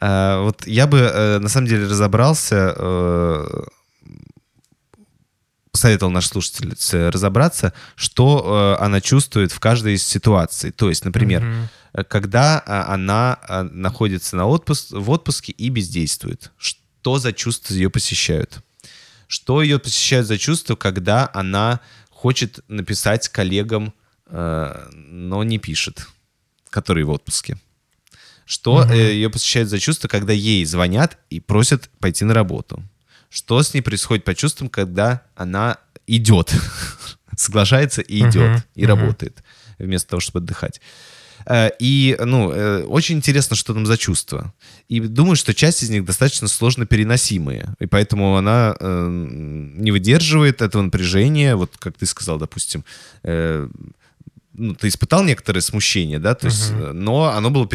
А, Вот я бы э, на самом деле разобрался, э, посоветовал наш слушательнице разобраться, что э, она чувствует в каждой из ситуаций. То есть, например, э, когда а, она а, находится на отпуск, в отпуске и бездействует. Что за чувства ее посещают? Что ее посещают за чувства, когда она хочет написать коллегам, э, но не пишет, которые в отпуске? Что э, ее посещает за чувство, когда ей звонят и просят пойти на работу? Что с ней происходит по чувствам, когда она идет, соглашается и идет, и мгм. работает, вместо того, чтобы отдыхать? Э, И, ну, э, очень интересно, что там за чувства. И думаю, что часть из них достаточно сложно переносимые. И поэтому она э, не выдерживает этого напряжения. Вот как ты сказал, допустим, ну, ты испытал некоторое смущение, да, то есть, Мгм. э, но оно было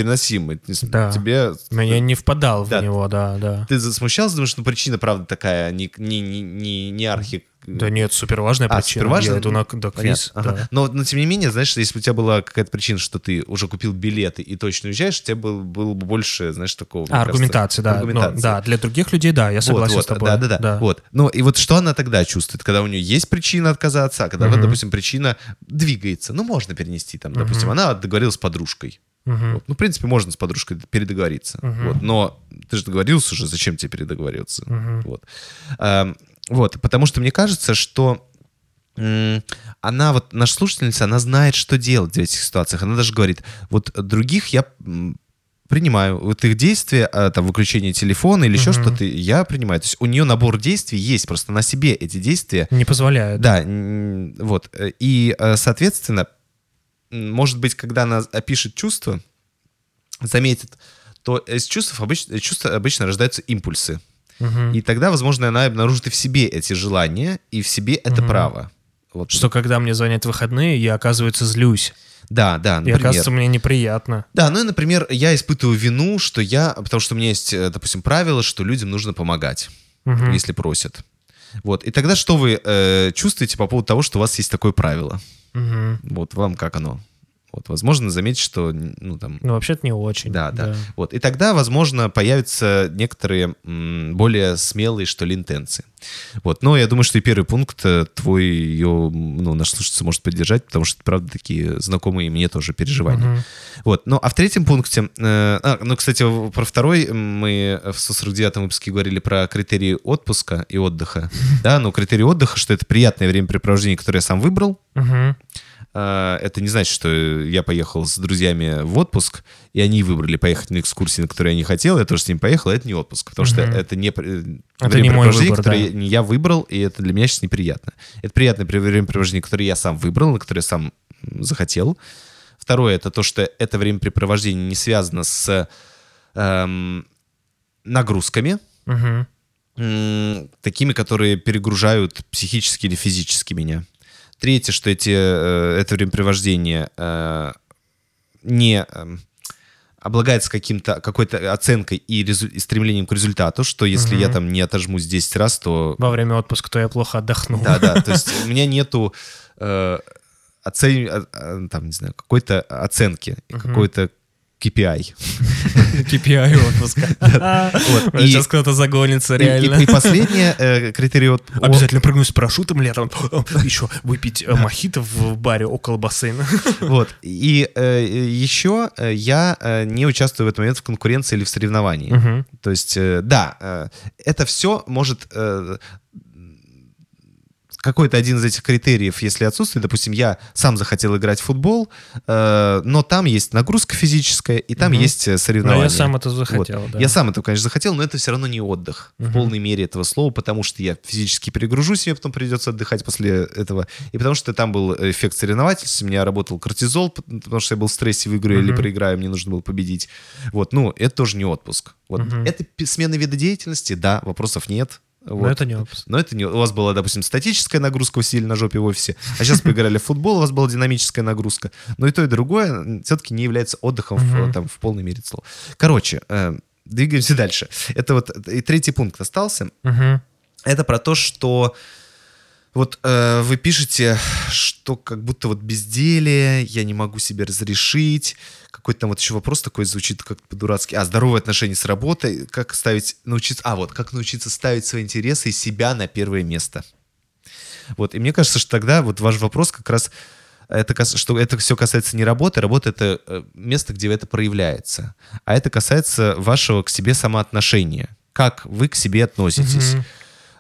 с- Да. Тебе Я не впадал в Да. него, да, да. ты засмущался, думаешь, ну причина, правда, такая, не, не, не, не, не архи Да нет, супер важная А, причина. суперважная? Я иду на да, квиз. Ага. да. Но, но тем не менее, знаешь, если бы у тебя была какая-то причина, что ты уже купил билеты и точно уезжаешь, у тебя был, было бы больше, знаешь, такого... А, кажется, аргументация, да. Ну, аргументации. да, для других людей, да, я Вот, согласен вот, с тобой. Да, да, да, Вот. Ну и вот что она тогда чувствует, когда у нее есть причина отказаться, а когда, вот, Мгм. допустим, причина двигается. Ну, можно перенести там, допустим, Мгм. она договорилась с подружкой. Мгм. Вот. Ну, в принципе, можно с подружкой передоговориться. Мгм. Вот. Но ты же договорился уже, зачем тебе передоговориться? Мгм. Вот. Эм, вот, потому что мне кажется, что она, вот наша слушательница, она знает, что делать в этих ситуациях. Она даже говорит, вот других я принимаю, вот их действия, а, там, выключение телефона или еще Мгм. что-то, я принимаю. То есть у нее набор действий есть, просто на себе эти действия Не позволяет. да, вот. э, И, э, соответственно, может быть, когда она опишет чувства, заметит, то из чувств обычно, чувства обычно рождаются импульсы. И тогда, возможно, она обнаружит и в себе эти желания, и в себе это Мгм. право. Вот. Что когда мне звонят выходные, я, оказывается, злюсь. Да, да, И, например. оказывается, мне неприятно. Да, ну и, например, я испытываю вину, что я... Потому что у меня есть, э, допустим, правило, что людям нужно помогать, Мгм. если просят. Вот. И тогда что вы э, чувствуете по поводу того, что у вас есть такое правило? Мгм. Вот вам как оно? Вот, возможно, заметить, что, ну, там, Ну, вообще-то не очень. Да, да. Вот. И тогда, возможно, появятся некоторые м, более смелые, что ли, интенции. Вот. Но я думаю, что и первый пункт э, твой, ее, ну, наш слушатель может поддержать, потому что правда, такие знакомые мне тоже переживания. Мгм. Вот. Ну, а в третьем пункте... э, а, ну, кстати, про второй мы в 149 выпуске говорили про критерии отпуска и отдыха. Да, ну, критерии отдыха, что это приятное времяпрепровождение, которое я сам выбрал, Мгм. А, это не значит, что я поехал с друзьями в отпуск, и они выбрали поехать на экскурсии, на которые я не хотел, я тоже с ними поехал, это не отпуск, потому что Мгм. это не э, Это не мой выбор, которое да. я- выбрал, и это для меня сейчас неприятно. Это приятное времяпрепровождение, которое я сам выбрал, на которое я сам захотел. Второе, это то, что это времяпрепровождение не связано с эм, нагрузками, м, такими, которые перегружают психически или физически меня. Третье, что эти, э, это времяпрепровождение э, не эм, облагается каким-то, какой-то оценкой и, резу- и стремлением к результату, что если я Мгм. там не отожмусь 10 раз, то... Во время отпуска то я плохо отдохнул. Да, да, то есть у меня нету э, оцен- а, там, не знаю, какой-то оценки, какой-то KPI. KPI отпуска. И- Сейчас кто-то загонится, реально. И, последнее э, критерий Обязательно прыгну с парашютом летом. Еще выпить э, мохито в баре около бассейна. Вот. И э, еще э, я э, не участвую в этот момент в конкуренции или в соревновании. То есть, э, да, э, это все может... какой-то один из этих критериев, если отсутствует, допустим, я сам захотел играть в футбол, э, но там есть нагрузка физическая, и там Мгм. есть э, Но соревнования. я сам это Вот. захотел, да. Я сам это, конечно, захотел, но это все равно не отдых в Мгм. полной мере этого слова, потому что я физически перегружусь, мне потом придется отдыхать после этого. И потому что там был эффект соревновательства, у меня работал кортизол, потому что я был в стрессе, выиграю или Мгм. проиграю, мне нужно было победить. Вот, ну, это тоже не отпуск. Вот. Мгм. Это смена вида деятельности, да, вопросов нет. Но Вот. это не отпуск. Но это не... У вас была, допустим, статическая нагрузка, вы сидели на жопе в офисе, а сейчас поиграли в футбол, у вас была динамическая нагрузка. Но и то, и другое все-таки не является отдыхом в, там, в полной мере слова. Короче, э, двигаемся дальше. Это вот и третий пункт остался. Это про то, что вот э, вы пишете, что как будто вот безделие, я не могу себе разрешить. Какой-то там вот еще вопрос такой звучит как по-дурацки. А, здоровые отношения с работой. Как ставить, научиться... А, вот, как научиться ставить свои интересы и себя на первое место. Вот, и мне кажется, что тогда вот ваш вопрос как раз это, что это все касается не работы, работа это э, место, где это проявляется, а это касается вашего к себе самоотношения, как вы к себе относитесь. Мгм.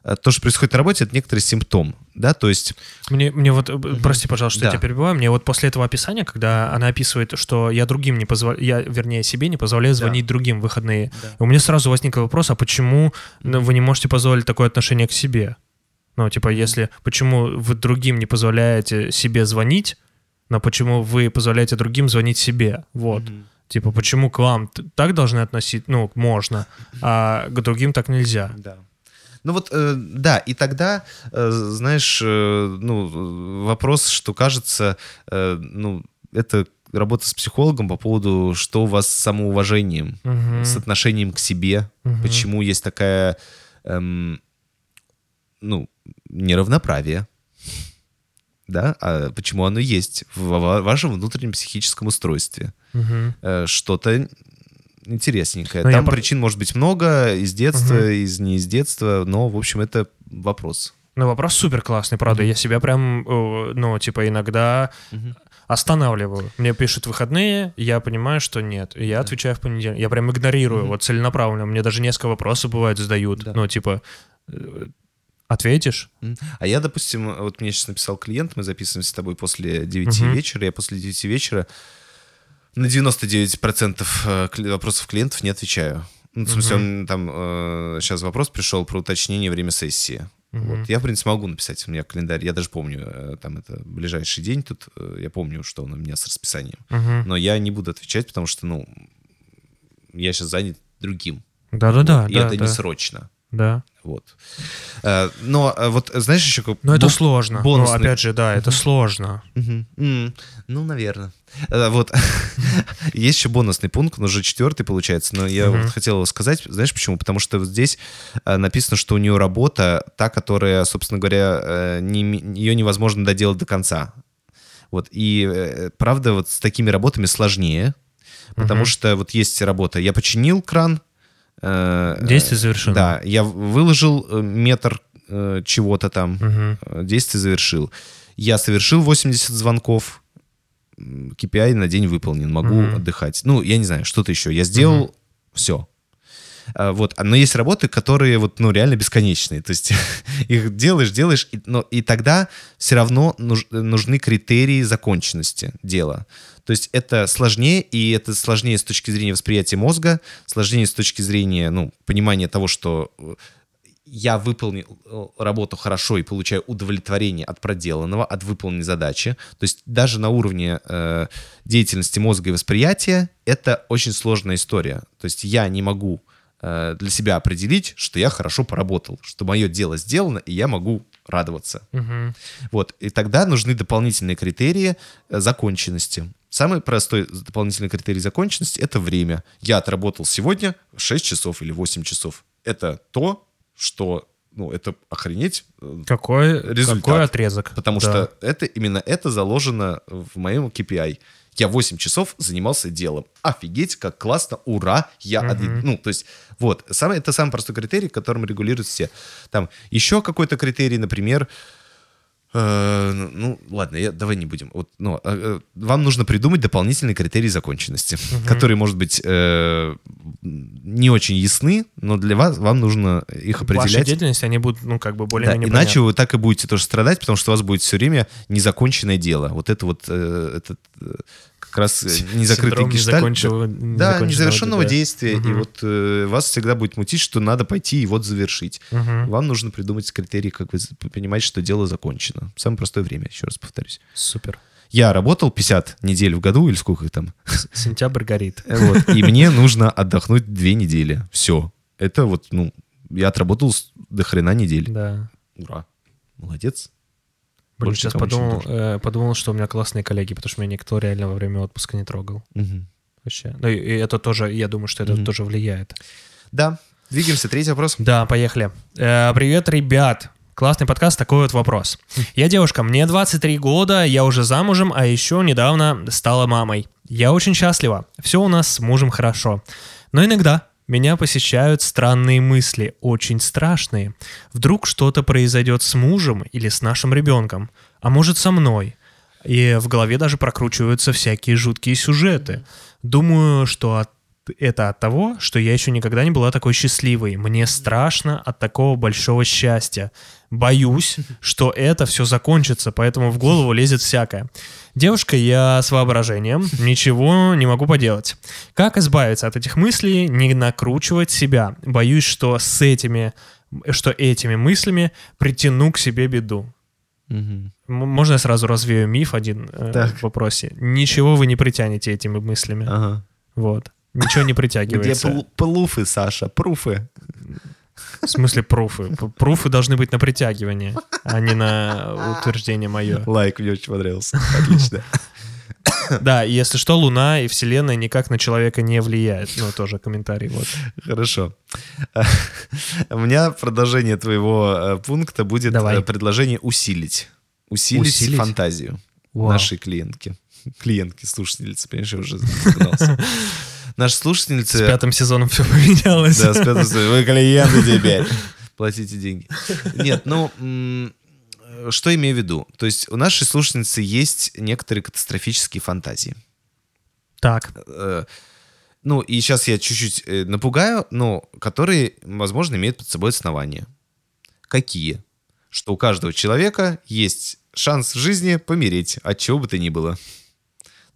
Э, То, что происходит на работе, это некоторый симптом, да, то есть, Мне, мне вот, э, прости, пожалуйста, что я Да. тебя перебиваю, мне вот после этого описания, когда она описывает, что я другим не позволяю, я, вернее, себе не позволяю звонить другим в выходные, у меня сразу возник вопрос, а почему вы не можете позволить такое отношение к себе? Ну, типа, если, почему вы другим не позволяете себе звонить, но почему вы позволяете другим звонить себе? Вот. Типа, почему к вам так должны относиться, ну, можно, а к другим так нельзя? Да. Ну вот, э, да, и тогда, э, знаешь, э, ну, вопрос, что кажется, э, ну, это работа с психологом по поводу, что у вас с самоуважением, Мгм. с отношением к себе, Мгм. почему есть такая, эм, ну, неравноправие. Да? А почему оно есть в ва- вашем внутреннем психическом устройстве? Мгм. Э, Что-то интересненькое. Ну, я Там про- причин может быть много, из детства, Мгм. из не из детства, но, в общем, это вопрос. Ну, вопрос супер классный, правда. Я себя прям, ну, типа, иногда останавливаю. Мне пишут выходные, я понимаю, что нет. И я отвечаю в понедельник. Я прям игнорирую, вот целенаправленно. Мне даже несколько вопросов бывает задают. Да. Ну, типа, э, ответишь? А я, допустим, вот мне сейчас написал клиент, мы записываемся с тобой после 9 Мгм. вечера, я после 9 вечера на 99% э, вопросов клиентов не отвечаю. Ну, в смысле, он там сейчас вопрос пришел про уточнение время сессии. Вот. Я, в принципе, могу написать, у меня календарь, я даже помню, э, там это ближайший день тут, э, я помню, что он у меня с расписанием. Мгм. Но я не буду отвечать, потому что, ну, я сейчас занят другим. Да-да-да. и да, это да, не срочно. Да. Вот. Э, Но э, вот знаешь еще как... Но это бу- сложно. Ну, бонусный- опять же, да, это сложно. Мгм. М, Ну, наверное. Вот. Есть еще бонусный пункт, он уже четвертый получается, но я Мгм. вот хотел его сказать. Знаешь почему? Потому что вот здесь э, написано, что у нее работа та, которая, собственно говоря, э, не ее невозможно доделать до конца. Вот. И э, правда, вот с такими работами сложнее, потому что вот есть работа. Я починил кран. Э, Действие завершено. Да, я выложил э, метр э, чего-то там, э, действие завершил. Я совершил 80 звонков, KPI на день выполнен, могу Мгм. отдыхать. Ну, я не знаю, что-то еще. Я сделал все. Вот. А, Но есть работы, которые вот, ну, реально бесконечные. То есть их делаешь, делаешь, и, но, и тогда все равно нуж- нужны критерии законченности дела. То есть это сложнее, и это сложнее с точки зрения восприятия мозга, сложнее с точки зрения, ну, понимания того, что э, я выполнил э, работу хорошо и получаю удовлетворение от проделанного, от выполненной задачи. То есть даже на уровне э, деятельности мозга и восприятия это очень сложная история. То есть я не могу э, для себя определить, что я хорошо поработал, что мое дело сделано, и я могу радоваться. Мгм. Вот. И тогда нужны дополнительные критерии э, законченности. Самый простой дополнительный критерий законченности — это время. Я отработал сегодня 6 часов или 8 часов. Это то, что, ну, это охренеть, э, Какой, Результат. какой отрезок? потому Да. что это именно это заложено в моем KPI. Я 8 часов занимался делом. Офигеть, как классно, ура, я... Мгм. отъ- Ну, то есть, вот, самый, это самый простой критерий, которым регулируют все. Там еще какой-то критерий, например, э, ну, ладно, я, давай не будем. Вот, ну, э, э, вам нужно придумать дополнительный критерий законченности, которые, может быть, э, не очень ясны, но для вас вам нужно их определять. деятельности, они будут, ну, как бы Да, более-менее иначе вы так и будете тоже страдать, потому что у вас будет все время незаконченное дело. Вот это вот э, этот, э, как раз э, незакрытый гештальт. незаконченного- Да, незавершенного да. действия. И Мгм. вот э, вас всегда будет мутить, что надо пойти и вот завершить. Мгм. Вам нужно придумать критерии, как вы понимаете, что дело закончено. Самое простое время, еще раз повторюсь. Супер. Я работал 50 недель в году, или сколько их там, Сентябрь горит. вот, и мне нужно отдохнуть две недели. Все. Это вот, ну, я отработал до хрена недель. Да. Ура. Молодец. Больше сейчас подумал, э, подумал, что у меня классные коллеги, потому что меня никто реально во время отпуска не трогал. Мгм. Вообще. Ну, и, и это тоже, я думаю, что это Мгм. тоже влияет. Да, двигаемся. Третий вопрос. Да, поехали. Э, привет, ребят. Классный подкаст, такой вот вопрос. Я девушка, мне 23 года, я уже замужем, а еще недавно стала мамой. Я очень счастлива, все у нас с мужем хорошо. Но иногда меня посещают странные мысли, очень страшные. Вдруг что-то произойдет с мужем или с нашим ребенком, а может со мной. И в голове даже прокручиваются всякие жуткие сюжеты. Думаю, что от это от того, что я еще никогда не была такой счастливой. Мне страшно от такого большого счастья. Боюсь, что это все закончится, поэтому в голову лезет всякое. Девушка, я с воображением, ничего не могу поделать. Как избавиться от этих мыслей, не накручивать себя? Боюсь, что с этими, что этими мыслями притяну к себе беду. М- Можно я сразу развею миф один э, Так. в вопросе? Ничего вы не притянете этими мыслями. Ага. Вот. Ничего не Где притягивается. пл- плуфы, Саша? Пруфы. В смысле пруфы? Пруфы должны быть на притягивание, а не на утверждение мое. Лайк, мне очень понравился. Отлично. Да, и если что, Луна и Вселенная никак на человека не влияет. Ну, тоже комментарий. Вот. Хорошо. У меня продолжение твоего э, пункта будет Давай. э, предложение усилить. Усилить, Усилить? фантазию Вау. нашей клиентки. Клиентки, слушательницы, понимаешь, я уже загнался. Наши С слушательницы... пятым сезоном все поменялось. Да, с пятого сезона. Вы клиенты теперь. Платите деньги. Нет, ну, что имею в виду? То есть у нашей слушательницы есть некоторые катастрофические фантазии. Так, Э, Ну, и сейчас я чуть-чуть э, напугаю, но которые, возможно, имеют под собой основания. Какие? Что у каждого человека есть шанс в жизни помереть, от чего бы то ни было.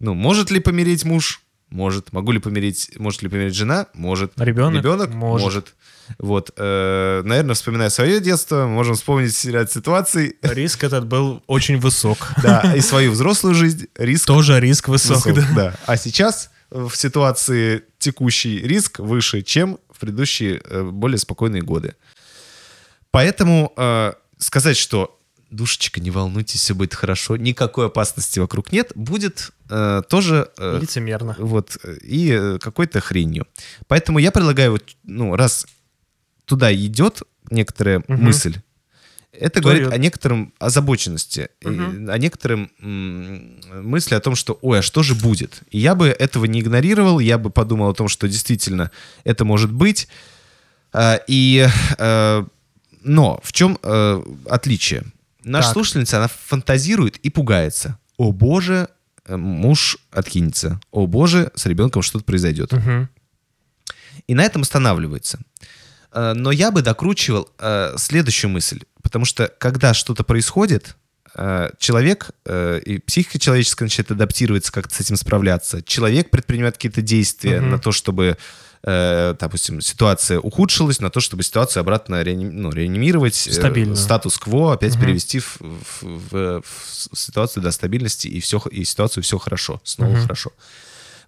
Ну, может ли помереть муж? Может. Могу ли помереть, может ли помереть жена? Может. Ребенок? Ребенок? Может. Вот. э, наверное, вспоминая свое детство, можем вспомнить ряд ситуаций. риск этот был очень высок. Да, и свою взрослую жизнь. Риск Тоже риск высок, высок, да. да. А сейчас в ситуации текущий риск выше, чем в предыдущие э, более спокойные годы. Поэтому э, сказать, что душечка, не волнуйтесь, все будет хорошо, никакой опасности вокруг нет, будет э, тоже э, Лицемерно. вот и э, какой-то хренью. Поэтому я предлагаю, вот, ну, раз туда идет некоторая Мгм. мысль, это То говорит идет. о некотором озабоченности, Мгм. о некотором мысли о том, что, ой, а что же будет? И я бы этого не игнорировал, я бы подумал о том, что действительно это может быть. А, И, э, но в чем э, отличие? Наша Так. слушательница, она фантазирует и пугается. О боже, э, муж откинется. О боже, с ребенком что-то произойдет. Мгм. И на этом останавливается. Э, Но я бы докручивал э, следующую мысль. Потому что когда что-то происходит, человек и психика человеческая начинает адаптироваться, как-то с этим справляться. Человек предпринимает какие-то действия Мгм. на то, чтобы, э, допустим, ситуация ухудшилась, на то, чтобы ситуацию обратно реани- ну, реанимировать, э, статус-кво опять Мгм. перевести в, в- в- в ситуацию до стабильности, и, все, и ситуацию все хорошо, снова Мгм. хорошо.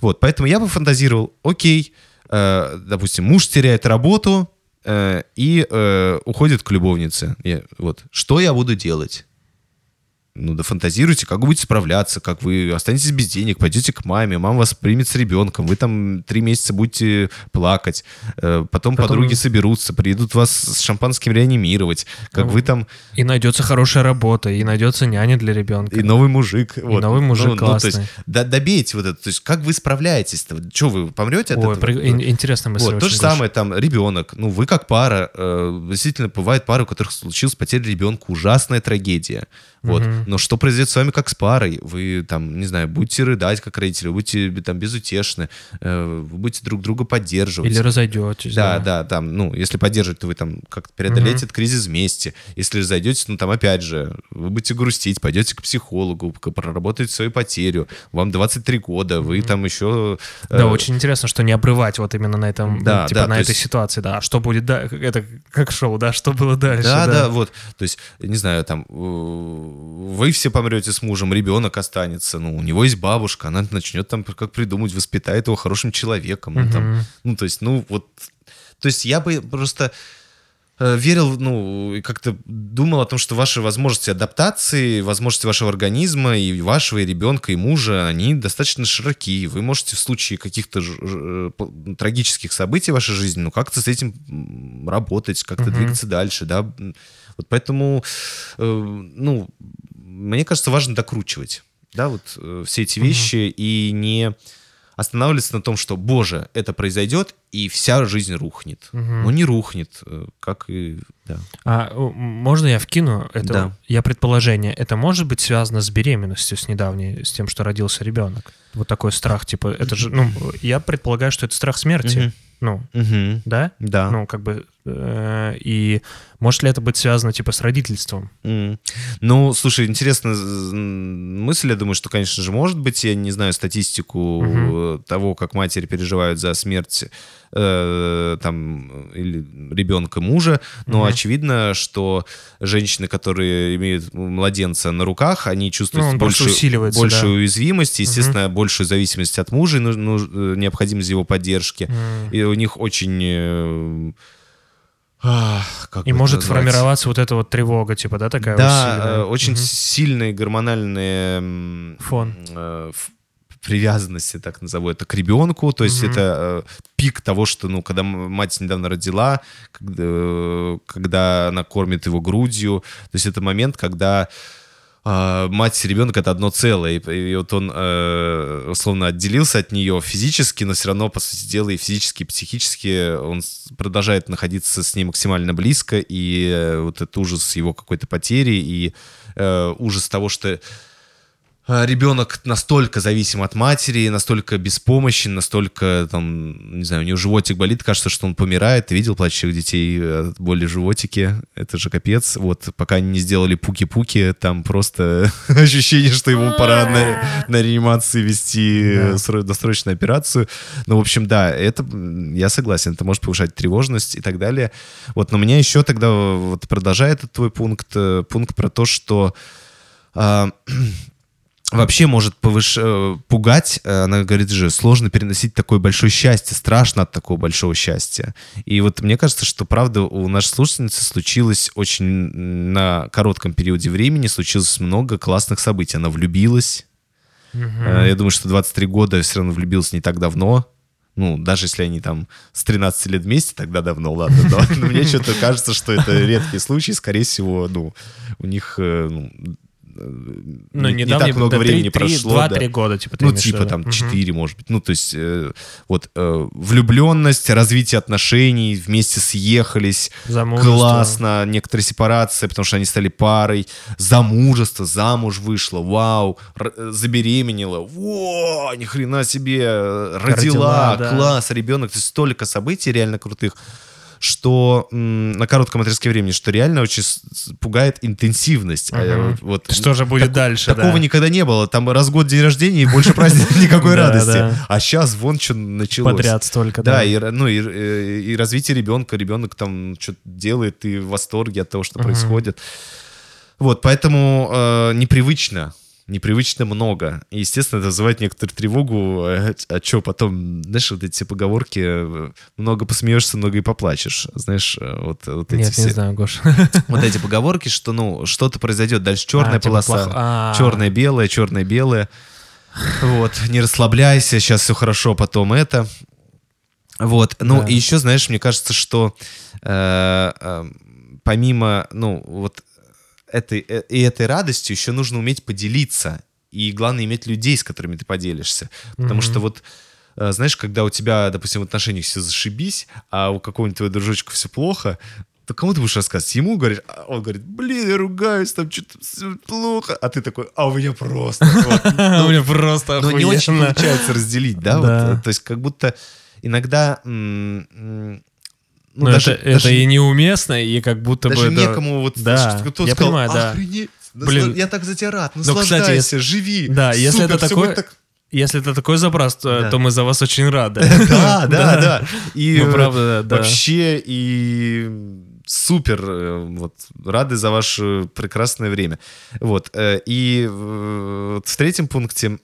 Вот, поэтому я бы фантазировал, окей, э, допустим, муж теряет работу э, и э, уходит к любовнице. Я- вот, что я буду делать? Ну, да фантазируйте, как вы будете справляться, как вы останетесь без денег, пойдете к маме, мама вас примет с ребенком, вы там три месяца будете плакать, э, потом, Потом- подруги соберутся, приедут вас с шампанским реанимировать, как Ну, вы там И найдется хорошая работа, и найдется няня для ребенка. и новый мужик. вот. новый мужик ну, ну, то есть, классный. да- добейте вот это. То есть, как вы справляетесь-то? Что, вы помрете от Ой, этого? при- ин- интересная мысль. Вот, то же Гоша. самое, там, ребенок. Ну, вы как пара, э, действительно, бывают пары, у которых случилась потеря ребенка, ужасная трагедия. Вот. Мгм. Но что произойдет с вами как с парой? Вы, там, не знаю, будете рыдать как родители, будете там безутешны, э, вы будете друг друга поддерживать. Или разойдетесь. Да, да, там, ну, если поддерживать, то вы там как-то преодолеете Мгм. этот кризис вместе. Если зайдете, ну, там, опять же, вы будете грустить, пойдете к психологу, проработаете свою потерю. Вам 23 года, вы там еще... Да, очень интересно, что не обрывать вот именно на этом, Да, ну, типа да, на то этой есть- ситуации, да. А что будет дальше? Это как шоу, да? Что было дальше? Да, да, вот. То есть, не знаю, там, э, вы все помрете с мужем, ребенок останется, ну, у него есть бабушка, она начнет там как придумать, воспитает его хорошим человеком. Ну, там, ну, то есть, ну, вот... То есть я бы просто э, верил, ну, и как-то думал о том, что ваши возможности адаптации, возможности вашего организма и вашего, и ребенка, и мужа, они достаточно широки. Вы можете в случае каких-то п- трагических событий в вашей жизни, ну, как-то с этим работать, как-то Мгм. двигаться дальше, да. Вот поэтому, э, ну, мне кажется, важно докручивать, да, вот э, все эти вещи и не останавливаться на том, что, боже, это произойдет, и вся жизнь рухнет. Мгм. Ну, не рухнет, э, как и... Да. А можно я вкину это? Да. Я предположение. Это может быть связано с беременностью, с недавней, с тем, что родился ребенок? Вот такой страх, типа, это же, ну, я предполагаю, что это страх смерти. Мгм. Ну, Мгм. да? Да. Ну, как бы, э, и может ли это быть связано, типа, с родительством? М. Ну, слушай, интересная мысль. Я думаю, что, конечно же, может быть. Я не знаю статистику э, того, как матери переживают за смерть э, там или ребенка мужа, но Мгм. очевидно, что женщины, которые имеют младенца на руках, они чувствуют Ну, просто большую, да. уязвимость, естественно, большую зависимость от мужа, нуж- э, необходимость его поддержки. М. И у них очень как И может назвать? формироваться вот эта вот тревога, типа, да, такая Да, усиленная? э, очень Мгм. сильный гормональный м, Фон. э, привязанности, так назову это, к ребенку. То есть Мгм. это э, пик того, что, ну, когда мать недавно родила, когда, э, когда она кормит его грудью. То есть это момент, когда а, мать и ребенок это одно целое. И, и вот он э, условно отделился от нее физически, но все равно, по сути дела, и физически, и психически он продолжает находиться с ней максимально близко. И э, вот этот ужас его какой-то потери и э, ужас того, что ребенок настолько зависим от матери, настолько беспомощен, настолько, там, не знаю, у него животик болит, кажется, что он помирает. Ты видел плачущих детей от боли в животике? Это же капец. Вот пока они не сделали пуки-пуки, там просто ощущение, что ему пора на, на реанимации вести Да. э, сро- досрочную операцию. Ну, в общем, да, это, я согласен, это может повышать тревожность и так далее. Вот, но меня еще тогда, вот продолжая этот твой пункт, э, пункт про то, что а, вообще может повыш... э, пугать. Э, Она говорит же, сложно переносить такое большое счастье, страшно от такого большого счастья. И вот мне кажется, что правда у нашей слушательницы случилось очень на коротком периоде времени, случилось много классных событий. Она влюбилась. Э, Я думаю, что 23 года все равно влюбилась не так давно. Ну, даже если они там с 13 лет вместе, тогда давно, ладно. Но, но мне что-то кажется, что это редкий случай. Скорее всего, ну, у них ну, Ну, не, так много да, времени три- прошло. Два-три да. года, типа, ты Ну, типа там Мгм. 4, может быть. Ну, то есть э, вот э, влюбленность, развитие отношений, вместе съехались, Замужество. классно, некоторые сепарации, потому что они стали парой, замужество, замуж вышла, вау, р- э, забеременела, во, ни хрена себе, э, родила, Родила, да. класс, ребенок, то есть столько событий реально крутых, что на коротком отрезке времени, что реально очень пугает интенсивность. А, Мгм. вот- Что же будет дальше, Такого да? никогда не было. Там раз в год день рождения и больше праздника никакой радости. А сейчас вон что началось. Подряд столько, Да, да. и, р- ну, и, э, и развитие ребенка. Ребенок там что-то делает, и в восторге от того, что происходит. Вот, поэтому э, непривычно. Непривычно много. И, естественно, это вызывает некоторую тревогу. э, А что потом, знаешь, вот эти все поговорки, э, много посмеешься, много и поплачешь. Знаешь, э, вот, вот эти Нет, все не знаю, Гош. вот эти поговорки, что, ну, что-то произойдет. Дальше черная А, типа полоса, плохо- а. черная белая, черная белая. Вот, не расслабляйся, сейчас все хорошо, потом это. Вот, ну Да. и еще, знаешь, мне кажется, что э, э, помимо, ну, вот этой, э, и этой радостью еще нужно уметь поделиться. И главное, иметь людей, с которыми ты поделишься. Потому Мгм. что вот э, знаешь, когда у тебя, допустим, в отношениях все зашибись, а у какого-нибудь твоего дружочка все плохо, то кому ты будешь рассказывать? Ему говоришь, а он говорит, блин, я ругаюсь, там что-то плохо. А ты такой, а у меня просто. У меня просто Но не очень получается разделить, да? Э, то есть как будто иногда... Ну, Ну, даже, это, это даже- и неуместно, и как будто даже бы... да. некому вот Да, кто я сказал, понимаю, да. охренеть, Блин. я так за тебя рад, Ну, кстати, наслаждайся, если- живи. Да, если Супер, это всё такое- так- Если это такой запрос, то, Да. то мы за вас очень рады. Да, да, да. И Ну, э, правда, да. вообще и супер, э, вот, рады за ваше прекрасное время. Вот, э, и в третьем пункте,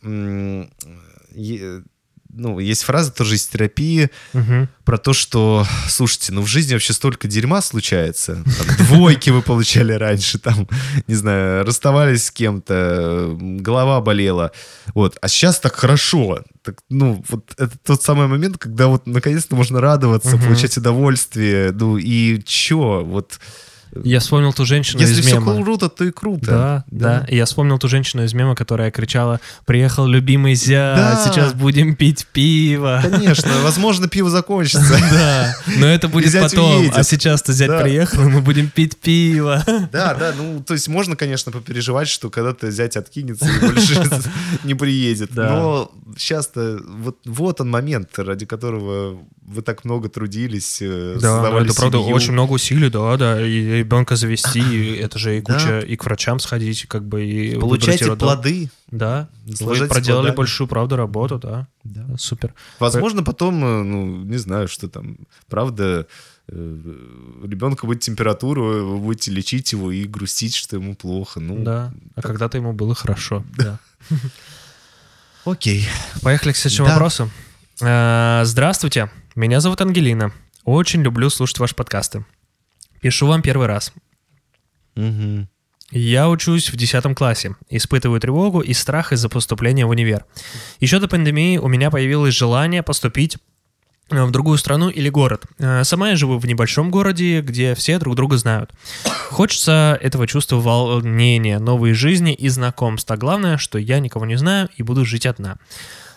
ну, есть фраза тоже из терапии Мгм. про то, что, слушайте, ну в жизни вообще столько дерьма случается. Там, двойки вы получали раньше, там, не знаю, расставались с кем-то, голова болела. Вот, а сейчас так хорошо. Так, ну, вот это тот самый момент, когда вот наконец-то можно радоваться, Мгм. получать удовольствие. Ну и чё, вот... Я вспомнил ту женщину Если из все мема. круто, то и круто. Да, да, И Я вспомнил ту женщину из мема, которая кричала «Приехал любимый зять, Да. сейчас будем пить пиво». Конечно, возможно, пиво закончится. Да, но это будет потом. уедет. А сейчас-то зять Да. приехал, мы будем пить пиво. Да, да, ну, то есть можно, конечно, попереживать, что когда-то зять откинется и больше не приедет. Да. Но сейчас-то вот, вот он момент, ради которого вы так много трудились, э, Да, это правда очень много усилий, да, да, и ребенка завести, и это же и Да. куча, и к врачам сходить, как бы, и Получайте плоды. Да, вы проделали плодами. большую, правда, работу, да. Да, супер. Возможно, потом, э, ну, не знаю, что там, правда, э, ребенка будет температура, вы будете лечить его и грустить, что ему плохо. Ну, Да, а когда-то ему было хорошо, да. окей. Поехали к следующему Да. вопросу. Э, Здравствуйте, меня зовут Ангелина. Очень люблю слушать ваши подкасты. Пишу вам первый раз. Мгм. Я учусь в 10 классе, испытываю тревогу и страх из-за поступления в универ. Еще до пандемии у меня появилось желание поступить э, в другую страну или город. Э, Сама я живу в небольшом городе, где все друг друга знают. Хочется этого чувства волнения, новой жизни и знакомств. А главное, что я никого не знаю и буду жить одна.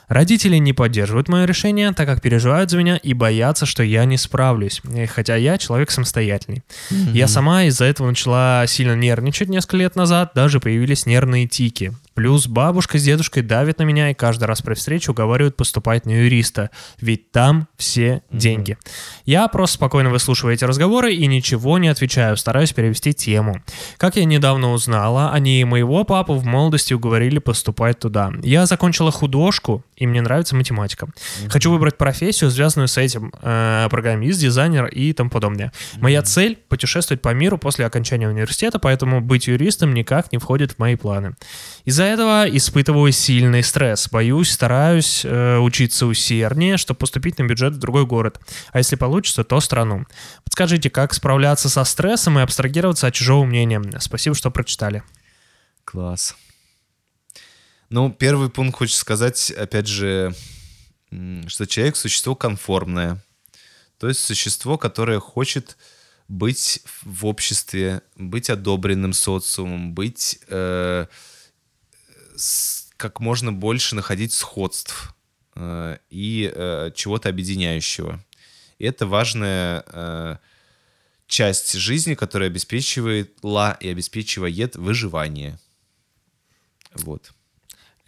Родители не поддерживают мое решение, так как переживают за меня и боятся, что я не справлюсь, э, хотя я человек самостоятельный. Я сама из-за этого начала сильно нервничать несколько лет назад, даже появились нервные тики. Плюс бабушка с дедушкой давят на меня и каждый раз при встрече уговаривают поступать на юриста, ведь там все деньги. Я просто спокойно выслушиваю эти разговоры и ничего не отвечаю, стараюсь перевести тему. Как я недавно узнала, они и моего папу в молодости уговорили поступать туда. Я закончила художку, и мне нравится математика. Хочу выбрать профессию, связанную с этим, э, программист, дизайнер и тому подобное. Моя цель — путешествовать по миру после окончания университета, поэтому быть юристом никак не входит в мои планы. Из-за этого испытываю сильный стресс. Боюсь, стараюсь э, учиться усерднее, чтобы поступить на бюджет в другой город. А если получится, то страну. Подскажите, как справляться со стрессом и абстрагироваться от чужого мнения? Спасибо, что прочитали. Класс. Ну, первый пункт хочется сказать, опять же, что человек — существо конформное. То есть существо, которое хочет быть в обществе, быть одобренным социумом, быть э, как можно больше находить сходств э, и э, чего-то объединяющего. И это важная э, часть жизни, которая обеспечивала и обеспечивает выживание. Вот.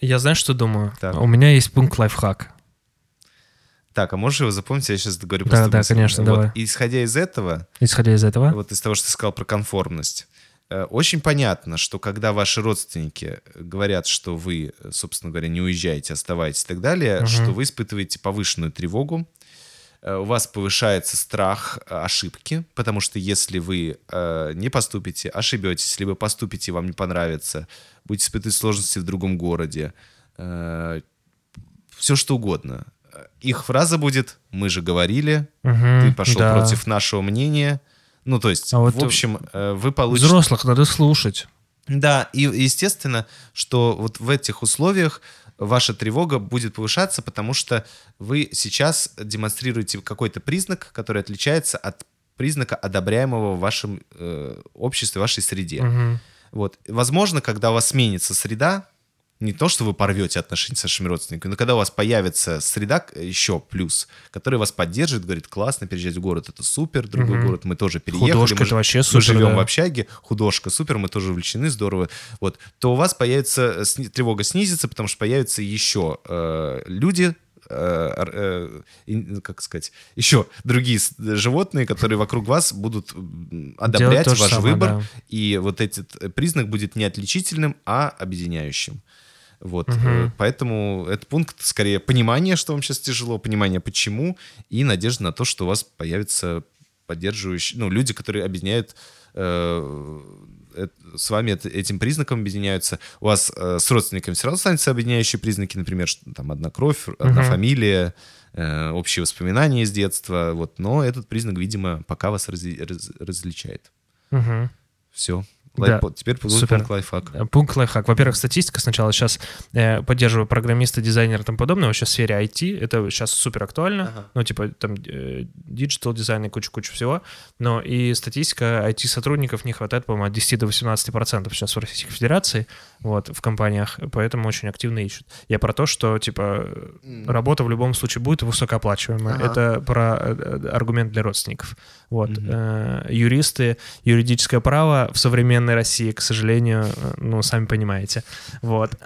Я знаешь, что думаю? Так. У меня есть пункт лайфхак. Так, а можешь его запомнить? Я сейчас говорю Да, просто да, мысль. конечно, Вот, давай. Исходя из этого, Исходя из этого. вот из того, что ты сказал про конформность, очень понятно, что когда ваши родственники говорят, что вы, э, собственно говоря, не уезжаете, оставайтесь и так далее, Мгм. что вы испытываете повышенную тревогу, э, у вас повышается страх э, ошибки, потому что если вы э, не поступите, ошибетесь, либо поступите, вам не понравится, будете испытывать сложности в другом городе, все что угодно. Э, Их фраза будет «мы же говорили», Мгм, ты пошел да. против нашего мнения. Ну, то есть, А вот, в общем, э, вы получите... Взрослых надо слушать. Да, и естественно, что вот в этих условиях ваша тревога будет повышаться, потому что вы сейчас демонстрируете какой-то признак, который отличается от признака, одобряемого в вашем э, обществе, в вашей среде. Мгм. Вот. Возможно, когда у вас сменится среда, не то, что вы порвете отношения с вашими родственниками, но когда у вас появится среда э, еще плюс, которая вас поддержит, говорит, классно, переезжать в город, это супер, другой Мгм. город, мы тоже переехали. Художка мы это вообще Мы супер, живем да. в общаге, художка супер, мы тоже увлечены, здорово. Вот. То у вас появится, э, тревога снизится, потому что появятся еще э, люди, э, как сказать, еще другие животные, которые вокруг вас будут одобрять ваш самое, выбор, да. и вот этот признак будет не отличительным, а объединяющим. Вот, э, поэтому этот пункт скорее понимание, что вам сейчас тяжело, понимание почему, и надежда на то, что у вас появятся поддерживающие, ну, люди, которые объединяют э, эт- с вами эт- этим признаком объединяются. У вас э, с родственниками все равно останутся объединяющие признаки, например, что там одна кровь, одна фамилия, э, общие воспоминания из детства, вот. Но этот признак, видимо, пока вас разли- раз- различает. Мгм. Все. Да. Теперь Супер. пункт лайфхак. Э, Пункт лайфхак. Во-первых, статистика сначала. Сейчас э, поддерживаю программиста, дизайнера и тому подобное. Вообще в сфере IT. Это сейчас супер актуально. Ага. Ну, типа там э, digital дизайн и куча-куча всего. Но и статистика IT-сотрудников не хватает, по-моему, от 10 до 18 процентов сейчас в Российской Федерации вот, в компаниях. Поэтому очень активно ищут. Я про то, что, типа, работа в любом случае будет высокооплачиваемая. Ага. Это про э, аргумент для родственников. Вот. Э, юристы, юридическое право в современной России, к сожалению, э, ну, сами понимаете. Вот.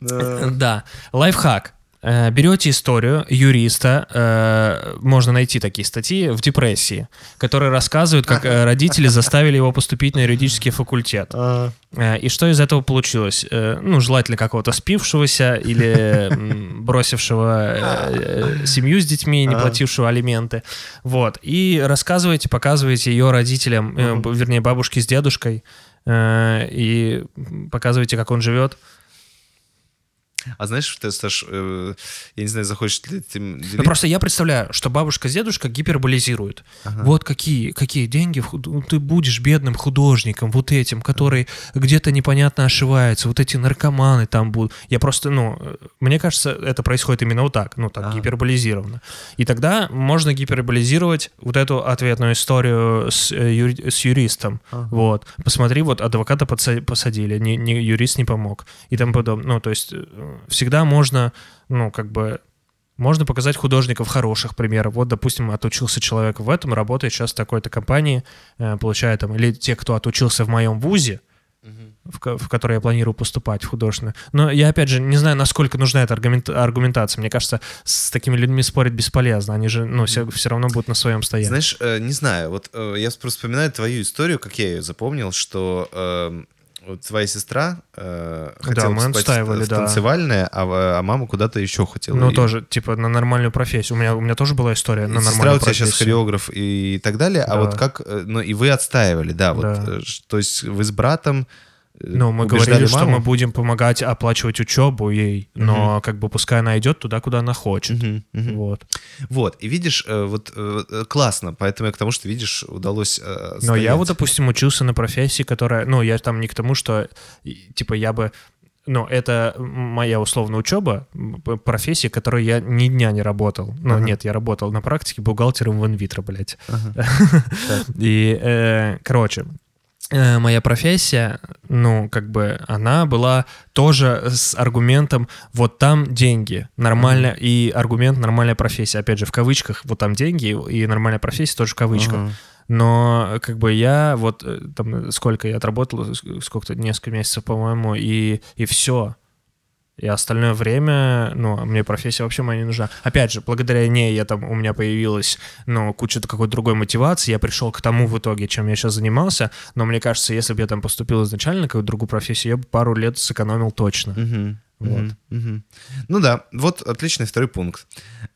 Да. Лайфхак. Э, Берете историю юриста, э, можно найти такие статьи в депрессии, которые рассказывают, как э, родители заставили его поступить на юридический факультет. И что из этого получилось? Ну, желательно какого-то спившегося или бросившего семью с детьми, не платившего алименты. Вот. И рассказываете, показываете ее родителям, вернее, бабушке с дедушкой, и показываете, как он живет. А знаешь, ты, Саш, э, я не знаю, захочешь ли ты Ну, просто я представляю, что бабушка с дедушкой гиперболизируют. Вот какие, какие деньги, ну, ты будешь бедным художником, вот этим, который где-то непонятно ошивается, вот эти наркоманы там будут. Я просто, ну, э, мне кажется, это происходит именно вот так, ну, так, Ага. гиперболизированно. И тогда можно гиперболизировать вот эту ответную историю с, э, юри- с юристом. Ага. Вот. Посмотри, вот адвоката посадили, не, не- юрист не помог. И тому подобное. Ну, то есть всегда можно, ну, как бы можно показать художников хороших примеров. Вот, допустим, отучился человек в этом, работает сейчас в такой-то компании, э, получает там, или те, кто отучился в моем вузе, в, в который я планирую поступать в художественную. Но я, опять же, не знаю, насколько нужна эта аргумент- аргументация. Мне кажется, с такими людьми спорить бесполезно. Они же, ну, все, равно будут на своем стоять. Знаешь, э, не знаю, вот э, я просто вспоминаю твою историю, как я ее запомнил, что э, вот твоя сестра э, хотела мы поступать в- отстаивали, в да. танцевальное, а, а мама куда-то еще хотела. ну, И- тоже, типа, на нормальную профессию. У меня, у меня тоже была история и на сестра нормальную у тебя сейчас профессию. хореограф и так далее, а Да. вот как, э, ну и вы отстаивали, да, вот, Да. э, то есть вы с братом Ну, мы говорили, что маму? мы будем помогать оплачивать учебу ей, но как бы пускай она идет туда, куда она хочет. Мгм, мгм. Вот. Вот, и видишь, э, вот э, э, классно, поэтому я к тому, что, видишь, удалось э, Но я вот, допустим, учился на профессии, которая, ну, я там не к тому, что, типа, я бы, ну, это моя условная учеба, профессия, которой я ни дня не работал. Ну, Ага. нет, я работал на практике бухгалтером в инвитро, блядь. Ага. И, э, короче, моя профессия, ну, как бы, она была тоже с аргументом «вот там деньги, нормально», и аргумент «нормальная профессия». Опять же, в кавычках «вот там деньги» и «нормальная профессия» тоже в кавычках. Но как бы я вот э, там сколько я отработал, сколько-то несколько месяцев, по-моему, и, и все. И остальное время, ну, мне профессия вообще моя не нужна. Опять же, благодаря ней я там, у меня появилась, ну, куча какой-то другой мотивации, я пришел к тому в итоге, чем я сейчас занимался, но мне кажется, если бы я там поступил изначально на какую-то другую профессию, я бы пару лет сэкономил точно. Мгм, Вот. мгм, мгм. Ну да, вот отличный второй пункт.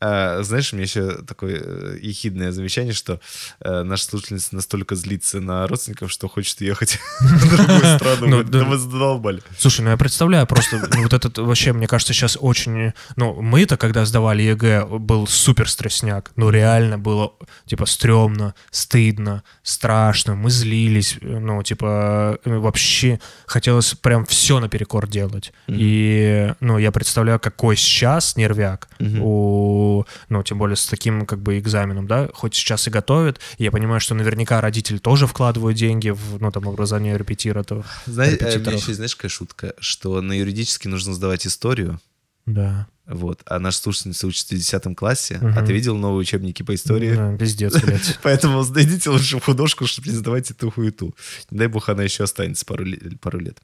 А, знаешь, у меня еще такое э, ехидное замечание, что э, наша слушательница настолько злится на родственников, что хочет ехать в другую страну. Ну, Говорит, да. Да вы задолбали. Слушай, ну я представляю просто ну, вот этот вообще, мне кажется, сейчас очень... Ну, мы-то, когда сдавали ЕГЭ, был супер стрессняк. Ну, реально было, типа, стрёмно, стыдно, страшно. Мы злились, ну, типа, вообще хотелось прям все наперекор делать. И, ну, я представляю, какой сейчас нервяк у... Ну, тем более с таким, как бы, экзаменом, да, хоть сейчас и готовят. Я понимаю, что наверняка родители тоже вкладывают деньги в, ну, там, образование репетиторов. Знаешь, э, еще, знаешь, какая шутка, что на юридически нужно сдавать историю, Да. вот, а наша слушательница учится в 10 классе, а Мгм. ты видел новые учебники по истории? Да, пиздец, блядь. Поэтому сдадите лучше художку, чтобы не сдавать эту хуету. Не дай бог, она еще останется пару, пару лет.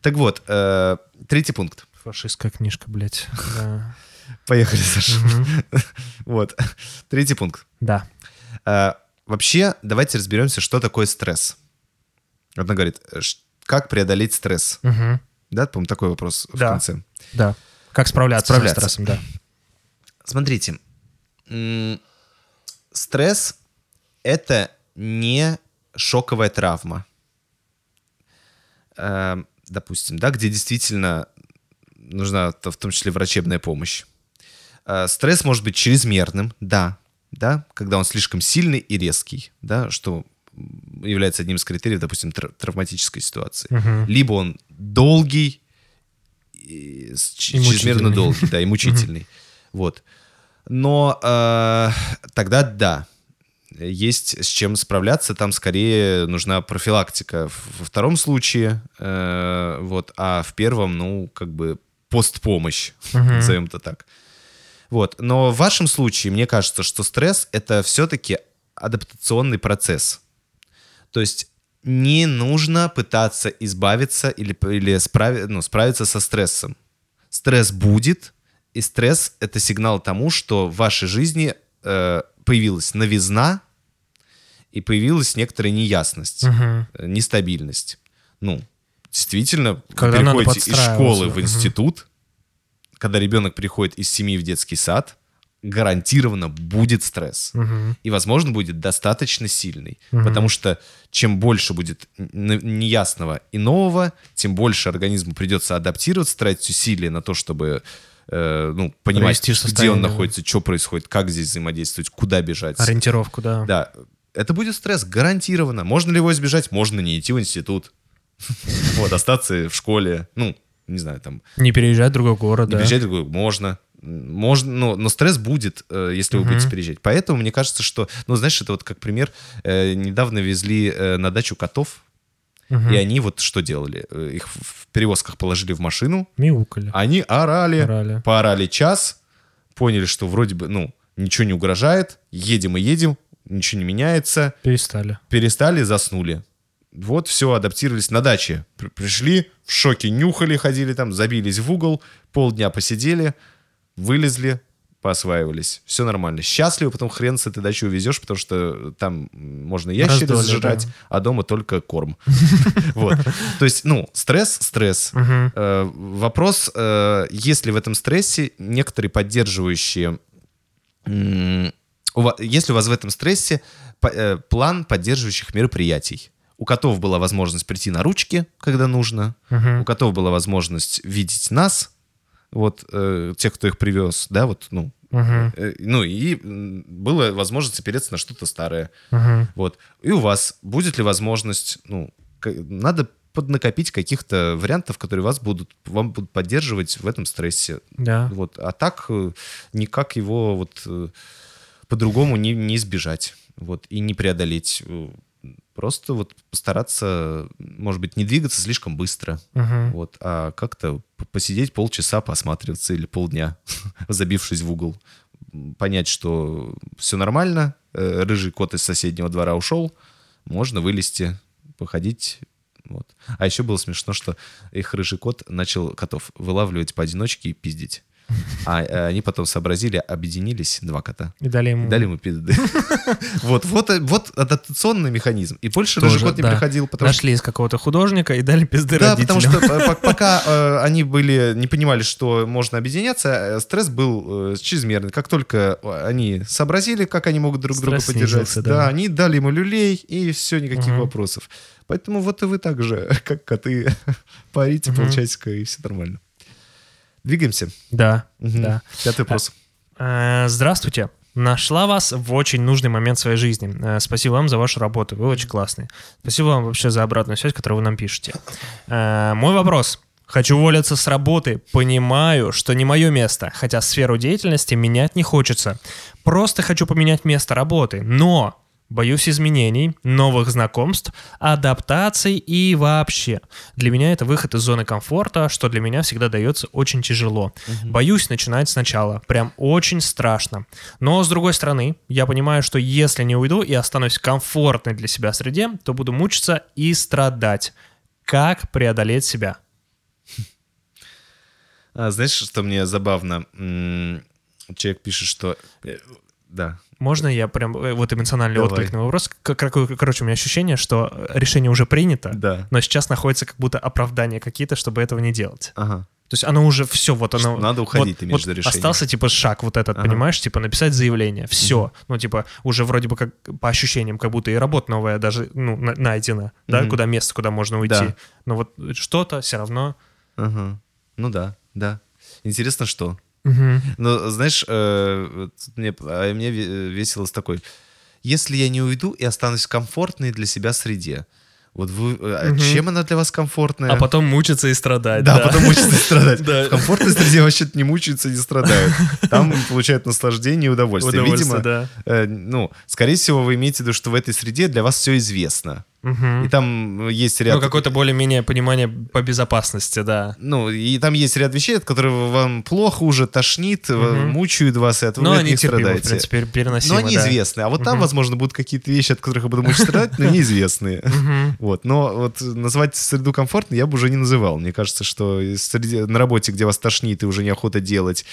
Так вот, э, третий пункт. Фашистская книжка, блядь. Да. Поехали, Саша. Вот. Третий пункт. Да. Э, вообще, давайте разберемся, что такое стресс. Одна говорит, как преодолеть стресс? Да, по-моему, такой вопрос в конце. Да. Как справляться, Справляться. со стрессом, да. Смотрите, стресс — это не шоковая травма. Э, Допустим, да, где действительно нужна в том числе врачебная помощь. Э, Стресс может быть чрезмерным, да, да, когда он слишком сильный и резкий, да, что является одним из критериев, допустим, тр- травматической ситуации. Мгм. Либо он долгий, и И чрезмерно долгий, да, и мучительный. Вот. Но э, тогда да, есть с чем справляться, там скорее нужна профилактика. Во втором случае, э, вот, а в первом, ну, как бы постпомощь, Мгм. назовем это так. Вот. Но в вашем случае, мне кажется, что стресс — это все-таки адаптационный процесс. То есть не нужно пытаться избавиться или, или справи- ну, справиться со стрессом. Стресс будет, и стресс — это сигнал тому, что в вашей жизни э, появилась новизна и появилась некоторая неясность, э, нестабильность. Ну, действительно, вы Когда надо переходите из школы в институт, когда ребенок приходит из семьи в детский сад, гарантированно будет стресс. Мгм. И, возможно, будет достаточно сильный. Мгм. Потому что чем больше будет неясного и нового, тем больше организму придется адаптироваться, тратить усилия на то, чтобы э, ну, понимать, где он находится, что происходит, как здесь взаимодействовать, куда бежать. Ориентировку, да. Да, это будет стресс, гарантированно. Можно ли его избежать? Можно не идти в институт. Вот, остаться в школе. Ну, не знаю, там, Не переезжать в другой город, не да. переезжать в другой- можно. Можно, но, но стресс будет, э, если вы Мгм. будете переезжать. Поэтому мне кажется, что, ну, знаешь, это вот как пример, э, недавно везли э, на дачу котов, Мгм. и они вот что делали? Их в в перевозках положили в машину, Мяукали. они орали, Орали. поорали час, поняли, что вроде бы, ну, ничего не угрожает, едем и едем, ничего не меняется, Перестали. перестали, заснули. Вот все, адаптировались на даче. При- Пришли, в шоке нюхали, ходили там, забились в угол, полдня посидели, вылезли, поосваивались. Все нормально. Счастливы, потом хрен с этой дачи увезешь, потому что там можно ящериц Раздолье, сжирать, да. а дома только корм. Вот. То есть, ну, стресс, стресс. Э, Вопрос, э, есть ли в этом стрессе некоторые поддерживающие... м, у вас в этом стрессе э, план поддерживающих мероприятий? У котов была возможность прийти на ручки, когда нужно. Мгм. У котов была возможность видеть нас, вот э, тех, кто их привез, да, вот, ну, Мгм. э, ну и м, была возможность опереться на что-то старое. Мгм. Вот. И у вас будет ли возможность, ну, надо поднакопить каких-то вариантов, которые вас будут, вам будут поддерживать в этом стрессе. Да. Вот. А так э, никак его вот э, по-другому не, не избежать. Вот. И не преодолеть. Просто вот постараться, может быть, не двигаться слишком быстро. Мгм. Вот, а как-то посидеть полчаса, посматриваться или полдня, забившись в угол. Понять, что все нормально, э, рыжий кот из соседнего двора ушел, можно вылезти, походить. Вот. А еще было смешно, что их рыжий кот начал котов вылавливать поодиночке и пиздить. А э, они потом сообразили, объединились, два кота. И дали ему... И дали ему пизды. Вот, вот, э, вот адаптационный механизм. И больше Тоже, рыжий кот не да. приходил, потому Нашли из какого-то художника и дали пизды да, родителям. потому что по- пока э, они были, не понимали, что можно объединяться, стресс был э, чрезмерный. Как только они сообразили, как они могут друг друга поддержать, снизился, да. да. они дали ему люлей, и все, никаких вопросов. Поэтому вот и вы так же, как коты, парите полчасика, и все нормально. Двигаемся. Да, Мгм. да. Пятый вопрос. Э, Здравствуйте. Нашла вас в очень нужный момент своей жизни. Э, Спасибо вам за вашу работу. Вы очень классные. Спасибо вам вообще за обратную связь, которую вы нам пишете. Э, Мой вопрос. Хочу уволиться с работы. Понимаю, что не мое место, хотя сферу деятельности менять не хочется. Просто хочу поменять место работы. Но боюсь изменений, новых знакомств, адаптаций и вообще. Для меня это выход из зоны комфорта, что для меня всегда дается очень тяжело. Боюсь начинать сначала. Прям очень страшно. Но, с другой стороны, я понимаю, что если не уйду и останусь в комфортной для себя среде, то буду мучиться и страдать. Как преодолеть себя? А, знаешь, что мне забавно? Человек пишет, что... э, Да, Можно я прям э, вот эмоциональный Давай. отклик на вопрос? Короче, у меня ощущение, что решение уже принято, да. но сейчас находится как будто оправдания какие-то, чтобы этого не делать. Ага. То есть оно уже все, вот оно... Надо уходить, вот- ты имеешь вот решение. Остался типа шаг вот этот, Ага. понимаешь, типа написать заявление, все. Ну типа уже вроде бы как по ощущениям, как будто и работа новая даже ну, на- найдена, да, Мгм. куда место, куда можно уйти. Да. Но вот что-то все равно... Ага. Ну да, да. Интересно, что? Мгм. Ну, знаешь, э, мне, а мне ве- весело с такой. Если я не уйду и останусь в комфортной для себя среде, вот вы, Мгм. чем она для вас комфортная? А потом мучиться и страдать. да, потом мучаются и страдать. Да. В комфортной среде вообще не мучаются и не страдают. Там получают наслаждение и удовольствие. Удовольствие, Видимо, да. э, ну, скорее всего, вы имеете в виду, что в этой среде для вас все известно. И там есть ряд... Ну, какое-то более-менее понимание по безопасности, да. Ну, и там есть ряд вещей, от которых вам плохо уже, тошнит, Мгм. мучают вас, и от Но они них терпимы, в страдаете. принципе, переносимы, Но они да. известны. А вот там, Мгм. возможно, будут какие-то вещи, от которых я буду мучить страдать, но неизвестные. Вот. Но вот назвать среду комфортной я бы уже не называл. Мне кажется, что на работе, где вас тошнит и уже неохота делать,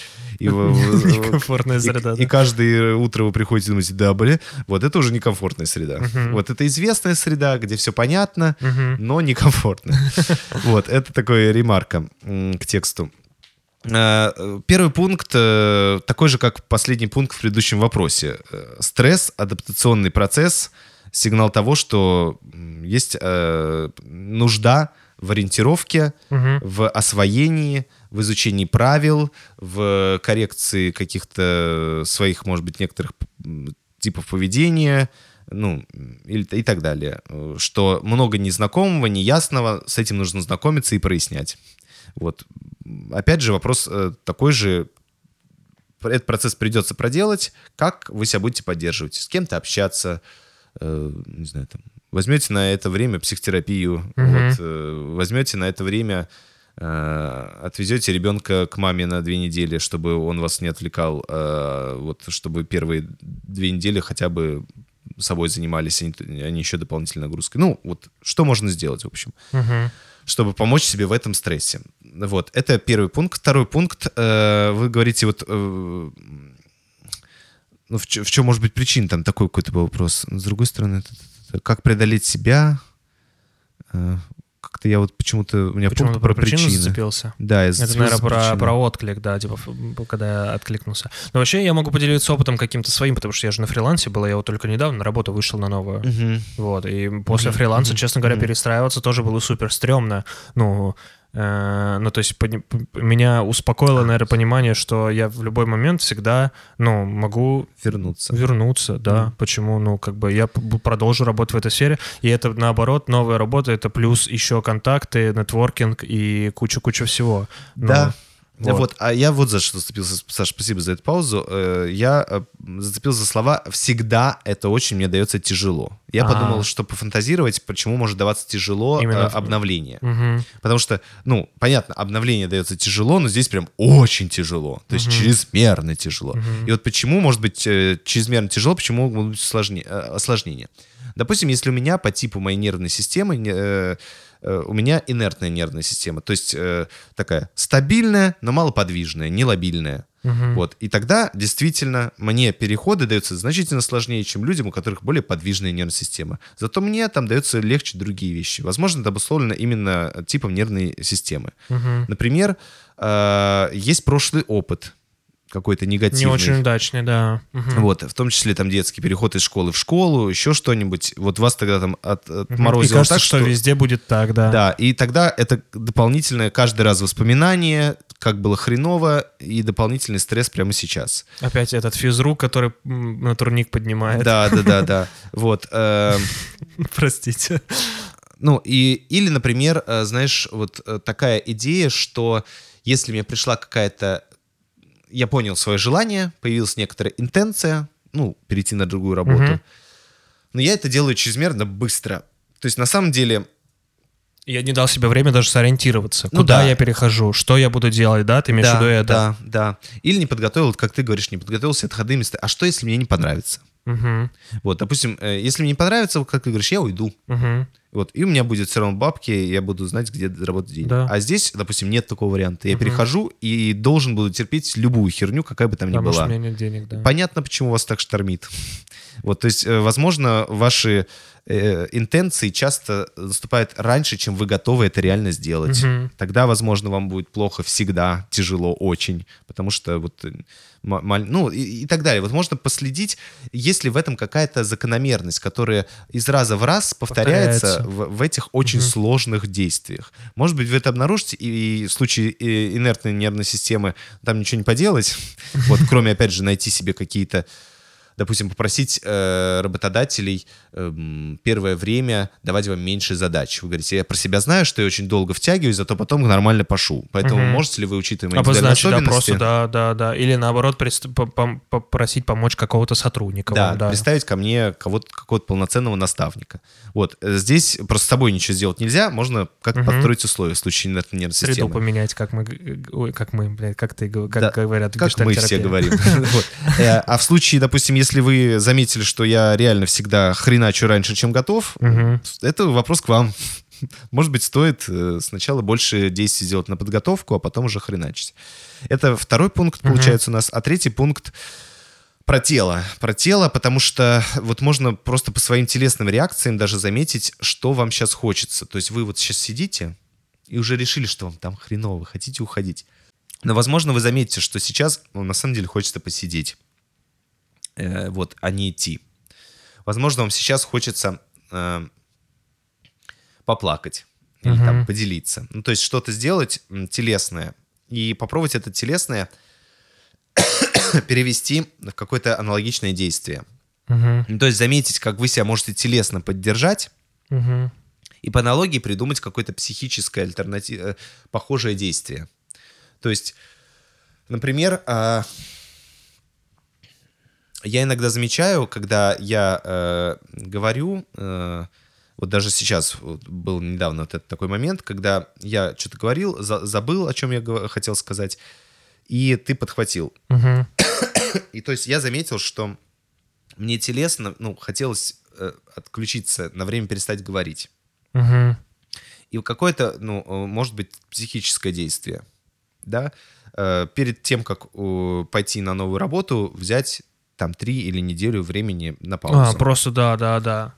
и, Некомфортная среда, и каждое утро вы приходите и думаете, да, бля, вот это уже некомфортная среда. Вот это известная среда, где все понятно, но некомфортно. Вот, это такая ремарка к тексту. Э, Первый пункт э, такой же, как последний пункт в предыдущем вопросе. Э, Стресс, адаптационный процесс, сигнал того, что есть нужда в ориентировке, Мгм. в освоении, в изучении правил, в коррекции каких-то своих, может быть, некоторых типов поведения, ну, или, и так далее. Что много незнакомого, неясного, с этим нужно знакомиться и прояснять. Вот. Опять же, вопрос э, такой же. Этот процесс придется проделать. Как вы себя будете поддерживать? С кем-то общаться? э, не знаю, там, возьмете на это время психотерапию, Мгм. вот, э, возьмете на это время, э, отвезете ребенка к маме на две недели, чтобы он вас не отвлекал, э, вот, чтобы первые две недели хотя бы собой занимались, не еще дополнительной нагрузкой. Ну, вот что можно сделать, в общем Мгм. чтобы помочь себе в этом стрессе. Вот, это первый пункт. Второй пункт, вы говорите, вот, ну, в, чем может быть причина, там такой какой-то был вопрос. С другой стороны, это как преодолеть себя, Э, как-то я вот почему-то, у меня Почему-то пункт про про причину причины. зацепился. Да, я Это, зацепился наверное, за про, про отклик, да, типа, когда я откликнулся. Но вообще я могу поделиться опытом каким-то своим, потому что я же на фрилансе был, я вот только недавно на работу вышел на новую. Мгм. Вот, и после Мгм, фриланса, мгм, честно говоря, мгм. перестраиваться тоже было супер стрёмно. Ну, ну, то есть пони- меня успокоило, наверное, понимание, что я в любой момент всегда, ну, могу Вернуться. вернуться, да. Мгм. Почему? Ну, как бы я продолжу работать в этой сфере, и это, наоборот, новая работа, это плюс еще контакты, нетворкинг и куча-куча всего. Ну, Да. Вот. Вот. а я вот за что зацепился, Саша, спасибо за эту паузу. Э, Я э, зацепился за слова «всегда это очень мне дается тяжело». Я А. подумал, что пофантазировать, почему может даваться тяжело Именно э, в- обновление. Мгм. Потому что, ну, понятно, обновление дается тяжело, но здесь прям очень тяжело. То есть Мгм. чрезмерно тяжело. Мгм. И вот почему может быть чрезмерно тяжело, почему могут быть сложне- осложнения. Допустим, если у меня по типу моей нервной системы у меня инертная нервная система, то есть э, такая стабильная, но малоподвижная, нелобильная. Мгм. Вот. И тогда действительно мне переходы даются значительно сложнее, чем людям, у которых более подвижная нервная система. Зато мне там даются легче другие вещи. Возможно, это обусловлено именно типом нервной системы. Мгм. Например, э, есть прошлый опыт какой-то негативный. Не очень удачный, да. Мгм. Вот, в том числе там детский переход из школы в школу, еще что-нибудь. Вот вас тогда там от, отморозило кажется, так, что, везде будет так, да. Да, и тогда это дополнительное каждый раз воспоминание, как было хреново, и дополнительный стресс прямо сейчас. Опять этот физрук, который на турник поднимает. Да, да, да, да. Вот. эм, Простите. Ну, и, или, например, э, знаешь, вот э, такая идея, что если мне пришла какая-то... Я понял свое желание, появилась некоторая интенция, ну, перейти на другую работу. Но я это делаю чрезмерно быстро. То есть, на самом деле, Я не дал себе время даже сориентироваться. Ну Куда да. я перехожу, что я буду делать, да? Ты имеешь в да, виду это? да, да. Или не подготовил, как ты говоришь, не подготовился отходные места. А что, если мне не понравится? Мгм. Вот, допустим, э, если мне не понравится, как ты говоришь, я уйду. Мгм. Вот, и у меня будет все равно бабки, я буду знать, где заработать деньги. Да. А здесь, допустим, нет такого варианта. Я Мгм. перехожу и должен буду терпеть любую херню, какая бы там ни Потому что была. у меня нет денег, да. Понятно, почему вас так штормит. Вот, то есть, э, возможно, ваши э, интенции часто наступают раньше, чем вы готовы это реально сделать. Мгм. Тогда, возможно, вам будет плохо всегда, тяжело очень, потому что вот, э, ну и, и так далее. Вот можно последить, есть ли в этом какая-то закономерность, которая из раза в раз повторяется, Повторяется. В, в этих очень Мгм. сложных действиях. Может быть, вы это обнаружите, и, в случае инертной нервной системы там ничего не поделать, вот, кроме, опять же, найти себе какие-то допустим, попросить э, работодателей эм, первое время давать вам меньше задач. Вы говорите, я про себя знаю, что я очень долго втягиваюсь, зато потом нормально пошу. Поэтому Мгм. можете ли вы, учитывая мои Обозначить, да, просто, да, да, да. Или наоборот, попросить помочь какого-то сотрудника. да, вам, да. представить ко мне кого-то, какого-то полноценного наставника. Вот, э, здесь просто с собой ничего сделать нельзя, можно как-то Мгм. подстроить условия в случае нервной Среду системы. поменять, как мы, ой, как мы, блядь, как ты, как Да, говорят, Как мы все говорим. Э, А в случае, допустим, если вы заметили, что я реально всегда хреначу раньше, чем готов, Мгм. это вопрос к вам. Может быть, стоит э, сначала больше действий сделать на подготовку, а потом уже хреначить. Это второй пункт, получается, у нас. А третий пункт про тело. Про тело, потому что вот можно просто по своим телесным реакциям даже заметить, что вам сейчас хочется. То есть вы вот сейчас сидите и уже решили, что вам там хреново, хотите уходить. Но, возможно, вы заметите, что сейчас ну, на самом деле хочется посидеть, э, вот, а не идти. Возможно, вам сейчас хочется э, поплакать или Мгм. там поделиться. Ну, то есть что-то сделать телесное и попробовать это телесное перевести в какое-то аналогичное действие. Ну, то есть заметить, как вы себя можете телесно поддержать, Мгм. и по аналогии придумать какое-то психическое альтернативное, похожее действие. То есть, например, а, я иногда замечаю, когда я э, говорю, э, вот даже сейчас вот был недавно вот этот такой момент, когда я что-то говорил, за- забыл, о чем я хотел сказать, и ты подхватил. Мгм. И то есть я заметил, что мне телесно, ну, хотелось э, отключиться, на время перестать говорить. Мгм. И какое-то, ну, э, может быть, психическое действие, да, Э, перед тем, как э, пойти на новую работу, взять там три или неделю времени на А, паузу. просто да, да, да.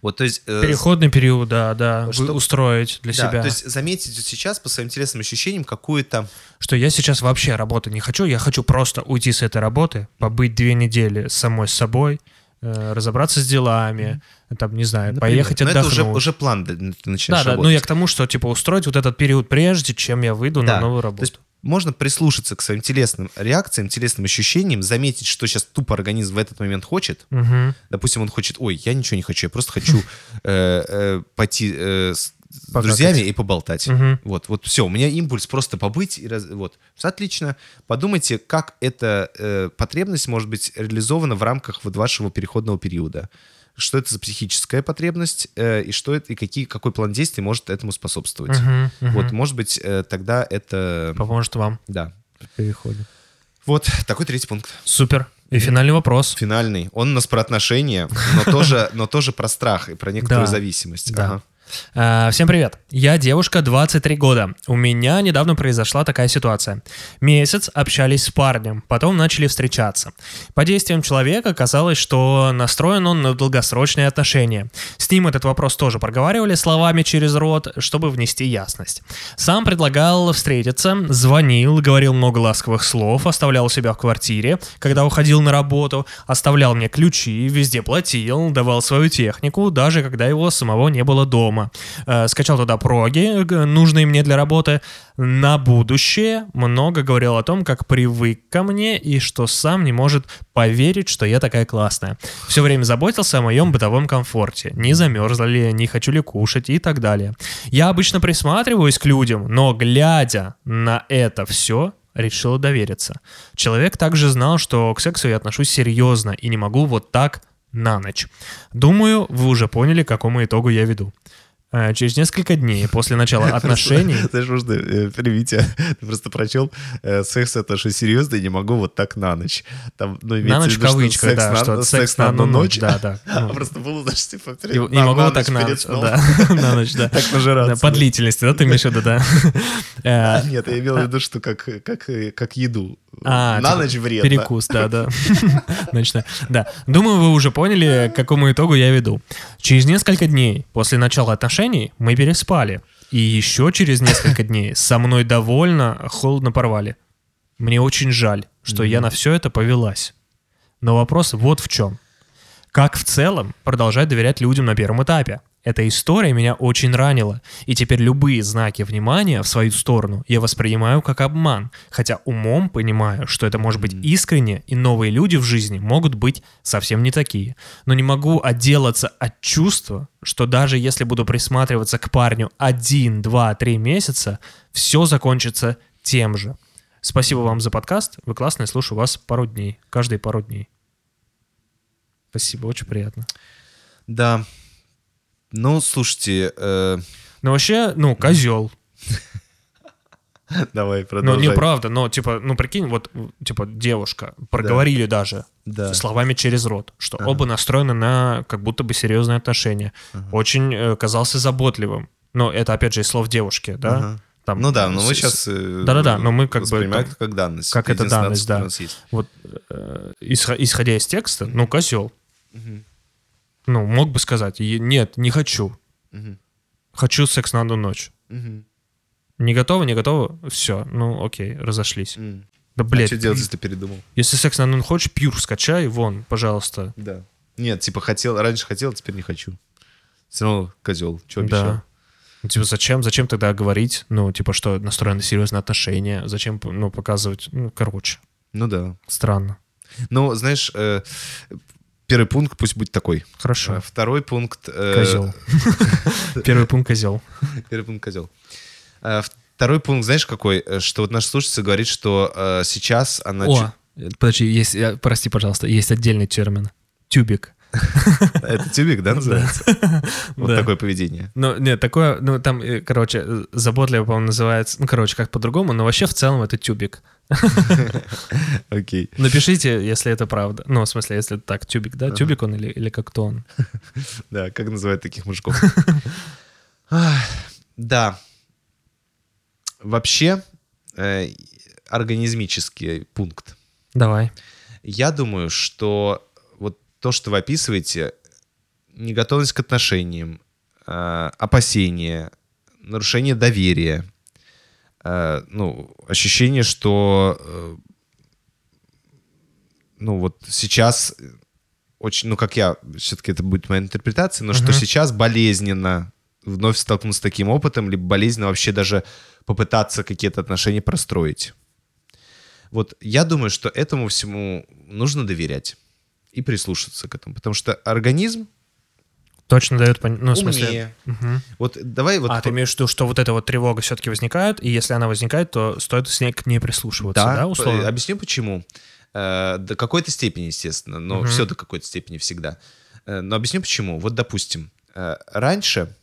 Вот, то есть... э, Переходный период, да, да. Что- устроить для да, себя. то есть заметить сейчас по своим телесным ощущениям какую-то... Что я сейчас вообще работать не хочу, я хочу просто уйти с этой работы, побыть две недели самой с собой, э, разобраться с делами, там, не знаю, например, поехать но отдохнуть. это уже, уже план, ты начинаешь да, да, ну я к тому, что, типа, устроить вот этот период прежде, чем я выйду Да, на новую То работу. есть можно прислушаться к своим телесным реакциям, телесным ощущениям, заметить, что сейчас тупо организм в этот момент хочет, Мгм. Допустим, он хочет, ой, я ничего не хочу, я просто хочу э, э, пойти э, с, друзьями и поболтать. Вот, вот все, у меня импульс просто побыть. И раз- вот, отлично. Подумайте, как эта э, потребность может быть реализована в рамках вот вашего переходного периода. Что это за психическая потребность э, и что это и какие какой план действий может этому способствовать. Мгм, мгм. Вот, может быть, э, тогда это Поможет вам да. в переходе. Вот такой третий пункт. Супер. И финальный вопрос. Финальный. Он у нас про отношения, но тоже, но тоже про страх и про некоторую зависимость. Да. А, Всем привет. Я девушка 23 года. У меня недавно произошла такая ситуация. Месяц общались с парнем, потом начали встречаться. По действиям человека казалось, что настроен он на долгосрочные отношения. С ним этот вопрос тоже проговаривали словами через рот, чтобы внести ясность. Сам предлагал встретиться, звонил, говорил много ласковых слов, оставлял себя в квартире, когда уходил на работу, оставлял мне ключи, везде платил, давал свою технику, даже когда его самого не было дома. Э, скачал туда проги, нужные мне для работы. На будущее много говорил о том, как привык ко мне и что сам не может поверить, что я такая классная. Все время заботился о моем бытовом комфорте. Не замерзла ли, не хочу ли кушать и так далее. Я обычно присматриваюсь к людям, но глядя на это все, решил довериться. Человек также знал, что к сексу я отношусь серьезно и не могу вот так на ночь. Думаю, вы уже поняли, к какому итогу я веду. Э, Через несколько дней после начала отношений... Знаешь, можно э, перебить тебя? Ты просто прочел э, секс это что серьезно, и не могу вот так на ночь. Там, ну, На ночь в кавычках, да, на- что секс на одну ночь, да, да. А Просто было, знаешь, типа, не могу вот так на ночь, да, на ночь, да. Так нажираться. По длительности, да, ты имеешь в виду, да? Э, Нет, я имел в виду, что как еду. А, на типа ночь вредно. Перекус, да, да. Ночной. Да. Думаю, вы уже поняли, к какому итогу я веду. Через несколько дней после начала отношений мы переспали. И еще через несколько дней со мной довольно холодно порвали. Мне очень жаль, что я на все это повелась. Но вопрос вот в чем. Как в целом продолжать доверять людям на первом этапе? Эта история меня очень ранила, и теперь любые знаки внимания в свою сторону я воспринимаю как обман, хотя умом понимаю, что это может быть искренне, и новые люди в жизни могут быть совсем не такие. Но не могу отделаться от чувства, что даже если буду присматриваться к парню один, два, три месяца, все закончится тем же. Спасибо вам за подкаст, вы классные, слушаю вас пару дней, каждые пару дней. Спасибо, очень приятно. Да. Ну, слушайте, э, Ну, вообще, ну, козел. давай Ну, продолжай. неправда, но, типа, ну, прикинь, вот, типа, девушка, проговорили даже Да. словами через рот, что оба настроены на как будто бы серьезные отношения. Очень э, казался заботливым. Но это, опять же, из слов девушки, да? Ага. Там, Ну да, но мы сейчас... Да-да-да, но мы как бы там- как данность. как это данность, да. Вот, э, исхо- исходя из текста, ну, козел. Ну, мог бы сказать, «Е- нет, не хочу. Мгм. Хочу секс на одну ночь. Мгм. Не готовы, не готовы, все, ну окей, разошлись. М. Да, А блядь, что делать, если ты передумал? если секс на хочешь, пьюр скачай, вон, пожалуйста. Да. Нет, типа хотел, раньше хотел, теперь не хочу. Все равно козел, что обещал. Да. Ну, Типа, зачем, зачем тогда говорить, ну, типа, что настроены серьезные отношения, зачем, ну, показывать, ну, короче, Ну да. странно. Ну, знаешь, э, первый пункт пусть будет такой. Хорошо. А Второй пункт... э, Козел. Первый пункт козел. Первый пункт козел. А, Второй пункт, знаешь, какой? Э, Что вот наша слушательница говорит, что э, сейчас она... О, подожди, есть, прости, пожалуйста, есть отдельный термин. Тюбик. Это тюбик, да, называется? Вот такое поведение. Ну, нет, такое, ну, там, э, короче, э, заботливо, по-моему, называется, ну, короче, как по-другому, но вообще в целом это тюбик. Окей. Напишите, если это правда. Ну, в смысле, если так, тюбик, да? Тюбик он или, или как-то он? Да, как называют таких мужиков? Да. Вообще, э, организмический пункт. Давай. Я думаю, что вот то, что вы описываете, неготовность к отношениям, э, опасения, нарушение доверия, ну, ощущение, что э, ну вот сейчас э, очень, ну как я, все-таки это будет моя интерпретация, но что Мгм. сейчас болезненно вновь столкнуться с таким опытом, либо болезненно вообще даже попытаться какие-то отношения простроить. Вот я думаю, что этому всему нужно доверять и прислушаться к этому, потому что организм Точно дает понять. Ну, в смысле... Мгм. Вот давай вот а, ты имеешь в виду, что вот эта вот тревога все-таки возникает, и если она возникает, то стоит с ней к ней прислушиваться, да, п- условно? Объясню почему. Э, До какой-то степени, естественно, но Мгм. все до какой-то степени всегда. Э, Но объясню почему. Вот, допустим, э, раньше,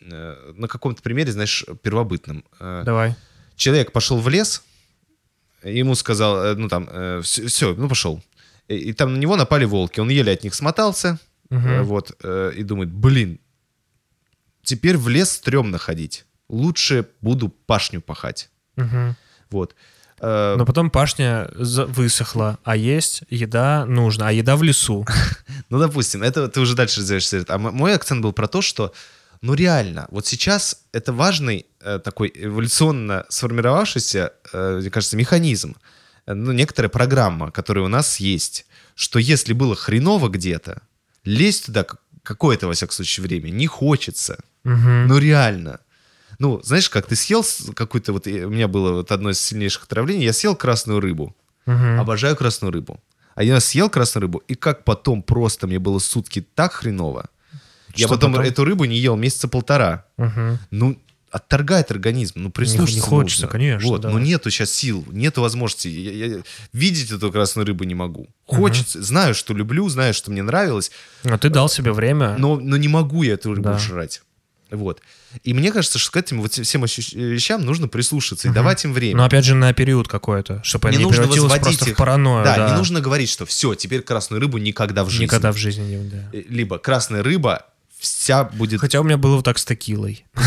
э, на каком-то примере, знаешь, первобытном, э, Давай. человек пошел в лес, ему сказал, ну там, все, ну пошел. И, и там на него напали волки. Он еле от них смотался, Э, вот, э, и думает, блин, теперь в лес стрёмно ходить. Лучше буду пашню пахать. Мгм. Вот. Э, Но потом пашня высохла, а есть еда нужна, а еда в лесу. Ну, допустим, это ты уже дальше развиваешь сюжет. А мой акцент был про то, что, ну, реально, вот сейчас это важный такой эволюционно сформировавшийся, мне кажется, механизм, ну, некоторая программа, которая у нас есть, что если было хреново где-то, лезть туда какое-то, во всяком случае, время не хочется. Мгм. Ну, реально. Ну, знаешь, как ты съел какую-то, вот у меня было вот одно из сильнейших отравлений, я съел красную рыбу. Мгм. Обожаю красную рыбу. А я съел красную рыбу, и как потом просто мне было сутки так хреново. я Что потом, потом? эту рыбу не ел месяца полтора. Мгм. Ну, отторгает организм, ну прислушаться не хочется, нужно. конечно, Вот, да. но нету сейчас сил, нету возможности. Я- я- видеть эту красную рыбу не могу. Хочется, знаю, что люблю, знаю, что мне нравилось, А ты дал себе время. но, но не могу я эту рыбу Да. жрать. Вот. И мне кажется, что к этим вот всем вещам нужно прислушаться и давать им время. Но опять же на период какой-то, чтобы не не нужно превратилось просто их. в паранойю. да, да. не нужно говорить, что все, теперь красную рыбу никогда в жизни. Никогда в жизни не... да. Э, Либо красная рыба вся будет... Хотя у меня было вот так с текилой. Ты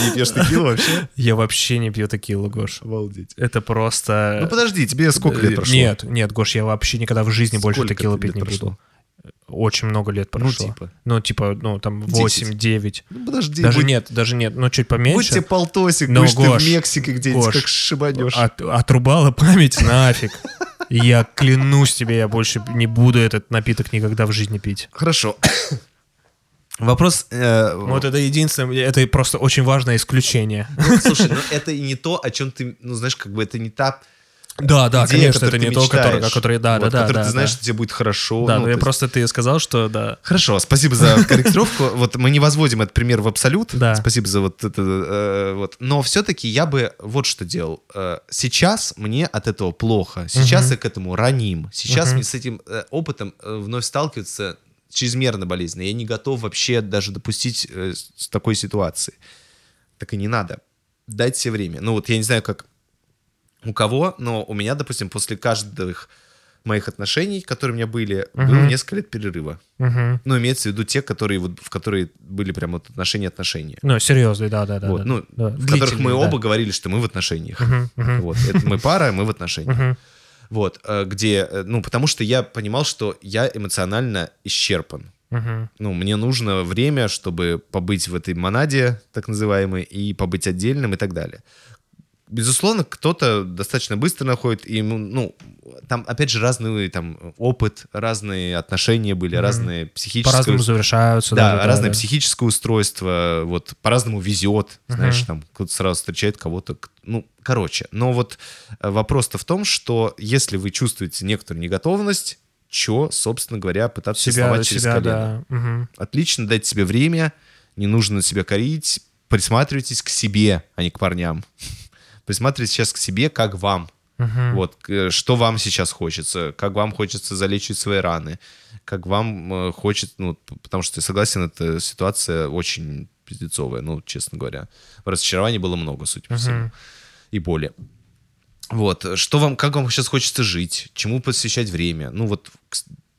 не пьешь текилу вообще? Я вообще не пью текилу, Гош. Обалдеть. Это просто... Ну подожди, тебе сколько лет Э, прошло? Нет, нет, Гош, я вообще никогда в жизни больше текилы пить не прошло? буду. Очень много лет Ну, прошло. типа. Ну, типа, ну, там Десять. 8-9. Ну подожди. Даже будь- нет, даже нет, ну, чуть поменьше. Будь тебе полтосик, Но, будешь ты Гош, в Мексике где-нибудь, Гош, как шибанешь. От- отрубала память нафиг. Я клянусь тебе, я больше не буду этот напиток никогда в жизни пить. Хорошо. Вопрос... э, Вот это единственное, это просто очень важное исключение. ну, слушай, ну это и не то, о чем ты... Ну знаешь, как бы это не та Да, да, идея, конечно, это не то, который, который, да, Вот, да, да, который да, ты знаешь, да. что тебе будет хорошо. Да, ну, ну я есть- просто ты сказал, что да. Хорошо, спасибо за корректировку. Вот мы не возводим этот пример в абсолют. Да. Спасибо за вот это. э, вот. Но все-таки я бы вот что делал. Э, Сейчас мне от этого плохо. Сейчас я к этому раним. Сейчас мне с этим э, опытом вновь сталкиваться чрезмерно болезненно. Я не готов вообще даже допустить такой ситуации. Так и не надо. Дайте себе время. Ну вот я не знаю, как у кого, но у меня, допустим, после каждых моих отношений, которые у меня были, было Мгм. несколько лет перерыва. Мгм. Ну, имеется в виду те, которые вот, в которые были прям вот отношения-отношения. Ну, серьезный, да, да, да. вот, да, ну, да. в которых мы да. оба говорили, что мы в отношениях. Мгм, мгм, Вот, это мы пара, мы в отношениях. мгм. Вот, э, где, э, ну, потому что я понимал, что я эмоционально исчерпан. Мгм. Ну, мне нужно время, чтобы побыть в этой монаде, так называемой, и побыть отдельным и так далее. Безусловно, кто-то достаточно быстро находит, и ему, ну, там, опять же, разный там опыт, разные отношения были, разные психические... По-разному завершаются. Да, разное да. психическое устройство, вот по-разному везет, знаешь, там кто-то сразу встречает кого-то, ну, короче. Но вот э, вопрос-то в том, что если вы чувствуете некоторую неготовность, что, собственно говоря, пытаться Себя, сломать через себя, колено. да. Мгм. Отлично, дайте себе время, не нужно себя корить, присматривайтесь к себе, а не к парням. Присматривайтесь сейчас к себе, как вам. Мгм. Вот, к- что вам сейчас хочется, как вам хочется залечить свои раны, как вам э, хочет, ну, потому что, я согласен, эта ситуация очень пиздецовая, ну, честно говоря. Разочарований было много, судя по всему, и боли. Вот, что вам, как вам сейчас хочется жить, чему посвящать время? Ну, вот,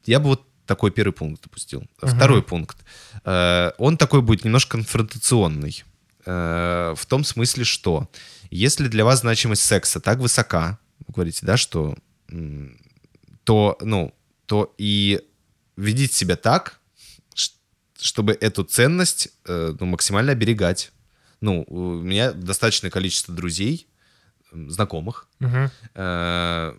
я бы вот такой первый пункт допустил. Второй пункт. Э, Он такой будет немножко конфронтационный. Э, В том смысле, что если для вас значимость секса так высока, вы говорите, да, что то, ну, то и ведите себя так, чтобы эту ценность э, ну, максимально оберегать. Ну, у меня достаточное количество друзей, знакомых, э,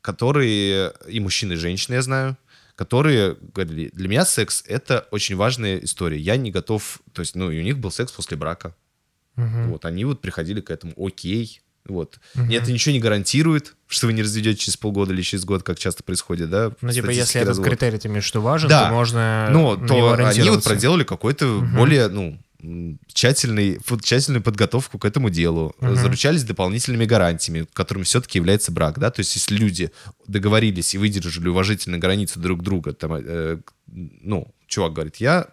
которые, и мужчины, и женщины, я знаю, которые говорили, для меня секс — это очень важная история. Я не готов, то есть, ну, и у них был секс после брака. Мгм. Вот, они вот приходили к этому, окей, вот. И это ничего не гарантирует, что вы не разведете через полгода или через год, как часто происходит, да? Ну, типа, если этот развод. критерий ты имеешь, что важен, Да. то можно Ну, на него то они вот проделали какой-то более, ну, тщательный, тщательную подготовку к этому делу, Мгм. заручались дополнительными гарантиями, которыми все-таки является брак, да, то есть если люди договорились и выдержали уважительные границы друг друга, там, э, ну, чувак говорит, я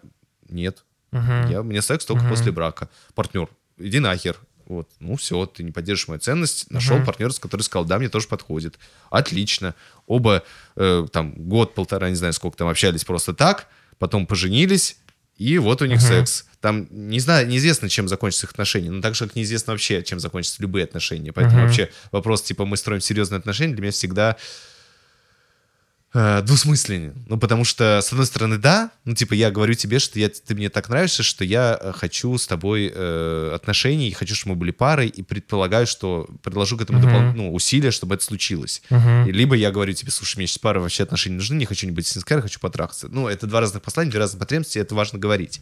нет, Мгм. я, мне секс только после брака, партнер, иди нахер, вот, ну все, ты не поддержишь мою ценность, нашел Мгм. партнера, который сказал, да, мне тоже подходит, отлично, оба э, там год-полтора, не знаю, сколько там общались просто так, потом поженились, и вот у них Мгм. секс. Там не знаю, неизвестно, чем закончатся их отношения, но так же, как неизвестно вообще, чем закончатся любые отношения. Поэтому Мгм. вообще вопрос, типа, мы строим серьезные отношения, для меня всегда э, двусмысленен. Ну, потому что, с одной стороны, да, ну, типа, я говорю тебе, что я, ты мне так нравишься, что я э, хочу с тобой э, отношений, хочу, чтобы мы были парой, и предполагаю, что предложу к этому Мгм. допол- ну, усилия, чтобы это случилось. Мгм. И Либо я говорю тебе, слушай, мне сейчас пара вообще отношений нужны, не хочу не быть с хочу потрахаться. Ну, это два разных послания, две разных потребности, это важно говорить.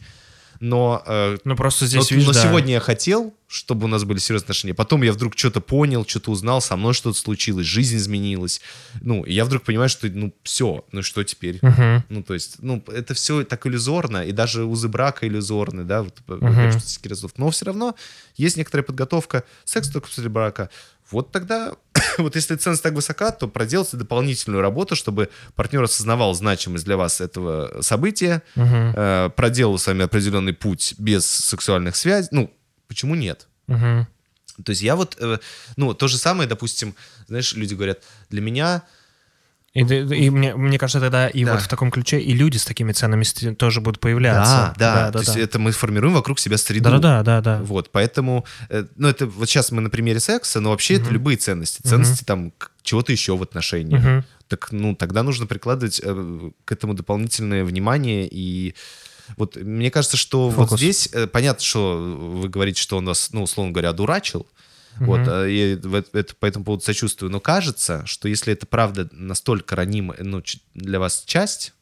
Но э, Ну, просто здесь, вот, видишь, но да. сегодня я хотел, чтобы у нас были серьезные отношения. Потом я вдруг что-то понял, что-то узнал, со мной что-то случилось, жизнь изменилась. Ну, и я вдруг понимаю, что, ну, все, ну что теперь? Мгм. Ну, то есть, ну, это все так иллюзорно, и даже узы брака иллюзорны, да, вот, разлов. Но все равно есть некоторая подготовка, секс только после брака. Вот тогда, вот если ценность так высока, то проделайте дополнительную работу, чтобы партнер осознавал значимость для вас этого события, Мгм. э, проделал с вами определенный путь без сексуальных связей. Ну, почему нет? Мгм. То есть я вот, э, ну, то же самое, допустим, знаешь, люди говорят, для меня И, и мне, мне кажется, тогда и Да. вот в таком ключе и люди с такими ценностями тоже будут появляться. Да, да, да, то есть да. это мы формируем вокруг себя среду. Да, да, да, да. Вот, поэтому, э, ну, это вот сейчас мы на примере секса, но вообще это любые ценности. Ценности там к- чего-то еще в отношениях. Мгм. Так, ну, тогда нужно прикладывать э, к этому дополнительное внимание и вот мне кажется, что вот Фокус. здесь э, понятно, что вы говорите, что он вас, ну, условно говоря, одурачил, вот, а я в эт- это по этому поводу сочувствую, но кажется, что если это правда настолько ранимая, ну, для вас часть,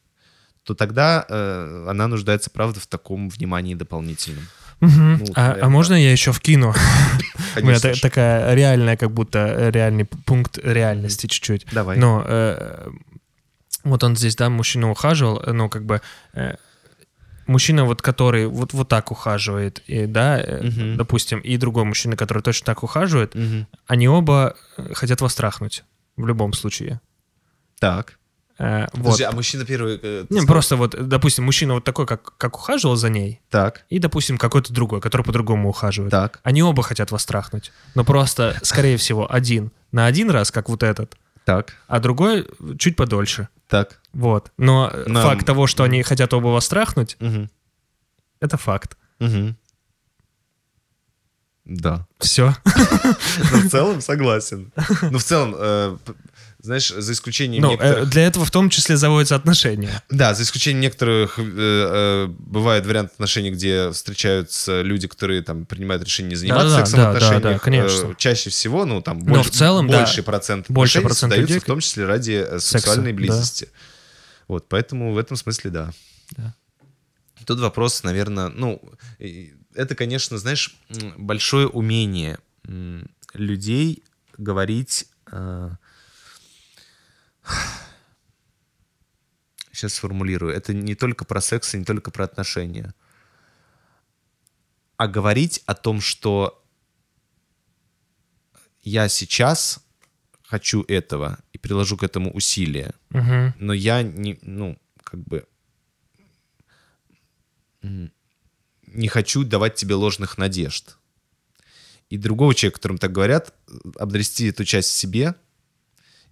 то тогда э, она нуждается, правда, в таком внимании дополнительном. Мгм. Ну, а, а наверное, можно я еще вкину? У меня та- такая реальная, как будто э, реальный пункт реальности чуть-чуть. Давай. Но э, вот он здесь, да, мужчина ухаживал, э, ну, как бы э, мужчина, вот который вот, вот так ухаживает, и, да, э, Мгм. допустим, и другой мужчина, который точно так ухаживает, Мгм. они оба э, хотят вас трахнуть в любом случае. Так. Э, вот. Подожди, а мужчина первый... э, Не, сказал? просто вот, допустим, мужчина вот такой, как, как ухаживал за ней, Так, и, допустим, какой-то другой, который по-другому ухаживает. так, Они оба хотят вас трахнуть. Но просто, скорее всего, один на один раз, как вот этот, так, а другой чуть подольше. Так. Вот. Но э, Нам- факт того, что они хотят оба вас трахнуть, Мгм. это факт. Мгм. Да. Все. Ну, в целом согласен. Ну, в целом, э, знаешь, за исключением Ну, э, некоторых... для этого в том числе заводятся отношения. Да, за исключением некоторых э, э, бывает вариант отношений, где встречаются люди, которые там принимают решение не заниматься Да-да-да, сексом в да, да, отношениях. да, конечно. Э, чаще всего, ну там Но больше, в целом, да, больший процент больше отношений процент создаются людей, в том числе ради э, секса, сексуальной да. близости. Вот, поэтому в этом смысле да. Да. Тут вопрос, наверное, ну, это, конечно, знаешь, большое умение людей говорить... Сейчас сформулирую. Это не только про секс и не только про отношения. А говорить о том, что я сейчас хочу этого и приложу к этому усилия, Мгм. но я не, ну, как бы не хочу давать тебе ложных надежд. И другого человека, которому так говорят, обрести эту часть в себе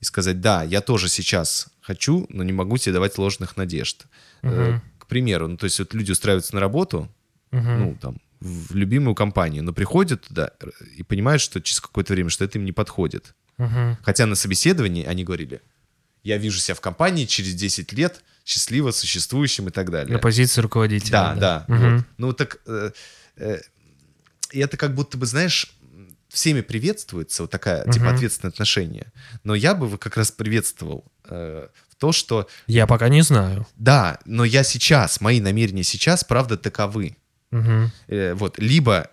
и сказать, да, я тоже сейчас хочу, но не могу тебе давать ложных надежд. Э, Мгм. К примеру, ну, то есть вот люди устраиваются на работу, Мгм. ну, там, в любимую компанию, но приходят туда э, и понимают, что через какое-то время, что это им не подходит. Мгм. Хотя на собеседовании они говорили, я вижу себя в компании через 10 лет, счастливо существующим и так далее. На позиции руководителя. Да, да. Мгм. вот. Ну так, э, э, и это как будто бы, знаешь, всеми приветствуется вот такая, типа, Мгм. ответственное отношение. Но я бы как раз приветствовал э, то, что Я пока не знаю. да, но я сейчас, мои намерения сейчас, правда, таковы. Мгм. Э, вот, либо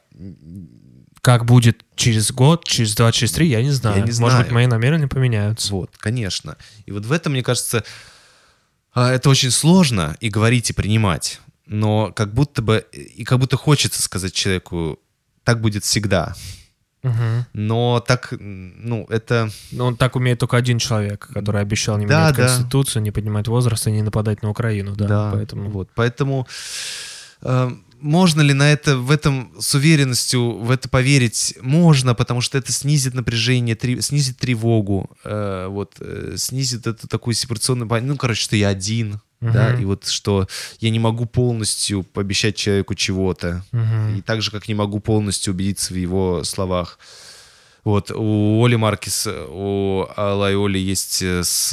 Как будет через год, через два, через три, я не знаю. не Может знаю. быть, мои намерения поменяются. Вот, конечно. И вот в этом, мне кажется, а, это очень сложно и говорить, и принимать. Но как будто бы, и как будто хочется сказать человеку, так будет всегда. Мгм. Но так, ну, это... Но он так умеет только один человек, который обещал не Да, менять да. Конституцию, не поднимать возраст и не нападать на Украину. Да, поэтому... Вот, поэтому э, можно ли на это, в этом с уверенностью в это поверить? Можно, потому что это снизит напряжение, три- снизит тревогу, э, вот, э, снизит эту такую сепарационную... Ну, короче, что я один, да, Мгм. и вот что я не могу полностью пообещать человеку чего-то, Мгм. и так же, как не могу полностью убедиться в его словах. Вот, у Оли Маркис, у Алла и Оли есть э, с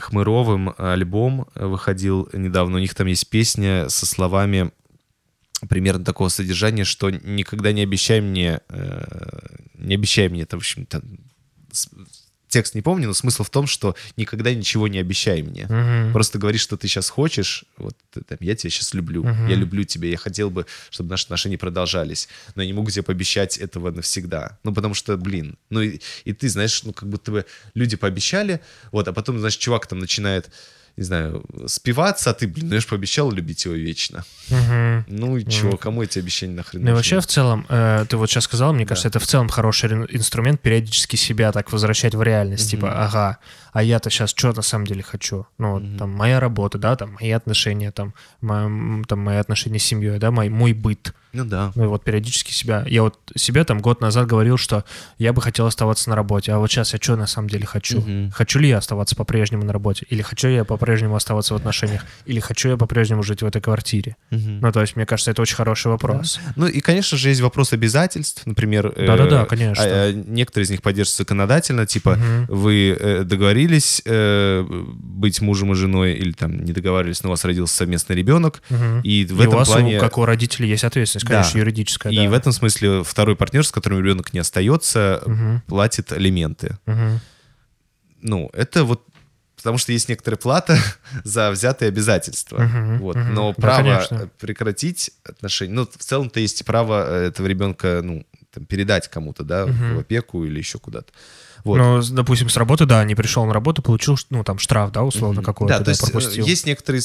Хмыровым альбом, э, выходил недавно. У них там есть песня со словами примерно такого содержания, что никогда не обещай мне, э, не обещай мне, это, в общем, там, текст не помню, но смысл в том, что никогда ничего не обещай мне. Мгм. Просто говори, что ты сейчас хочешь. Вот ты там, я тебя сейчас люблю. Мгм. Я люблю тебя. Я хотел бы, чтобы наши отношения продолжались. Но я не могу тебе пообещать этого навсегда. Ну, потому что, блин. Ну, и, и ты, знаешь, ну, как будто бы люди пообещали, вот, а потом, знаешь, чувак там начинает, не знаю, спиваться, а ты, блин, я же пообещал любить его вечно. Мгм. Ну и чего, кому эти обещания нахрен Ну и вообще в целом, э, ты вот сейчас сказал, мне Да. кажется, это в целом хороший ин- инструмент периодически себя так возвращать в реальность. Мгм. Типа, ага, а я-то сейчас что на самом деле хочу? Ну, Мгм. там моя работа, да, там мои отношения, там, мо- м, там мои отношения с семьей, да, мой, мой быт. Ну да. Ну и вот периодически себя... Я вот себе там год назад говорил, что я бы хотел оставаться на работе, а вот сейчас я что на самом деле хочу? Мгм. Хочу ли я оставаться по-прежнему на работе? Или хочу я по-прежнему оставаться в отношениях? Или хочу я по-прежнему жить в этой квартире? Мгм. Ну, то есть, мне кажется, это очень хороший вопрос. Ну и, конечно же, есть вопрос обязательств. Например, э, Да-да-да, конечно. а, а, некоторые из них поддерживаются законодательно, типа Мгм. вы э, договорились э, быть мужем и женой или там не договаривались, но у вас родился совместный ребенок, Мгм. и в И этом у вас, плане... как у родителей, есть ответственность, конечно, Да. юридическая. И да. в этом смысле второй партнер, с которым ребенок не остается, Мгм. платит алименты. Мгм. Ну, это вот потому что есть некоторая плата за взятые обязательства. Мгм, Вот. мгм. Но Да, право конечно. прекратить отношения, ну, в целом-то есть право этого ребенка, ну, там, передать кому-то, да, Мгм. в опеку или еще куда-то. Вот. Ну, с- допустим, с работы, да, не пришел на работу, получил, ну, там, штраф, да, условно, какой-то, Да, да, то есть э, пропустил. есть некоторые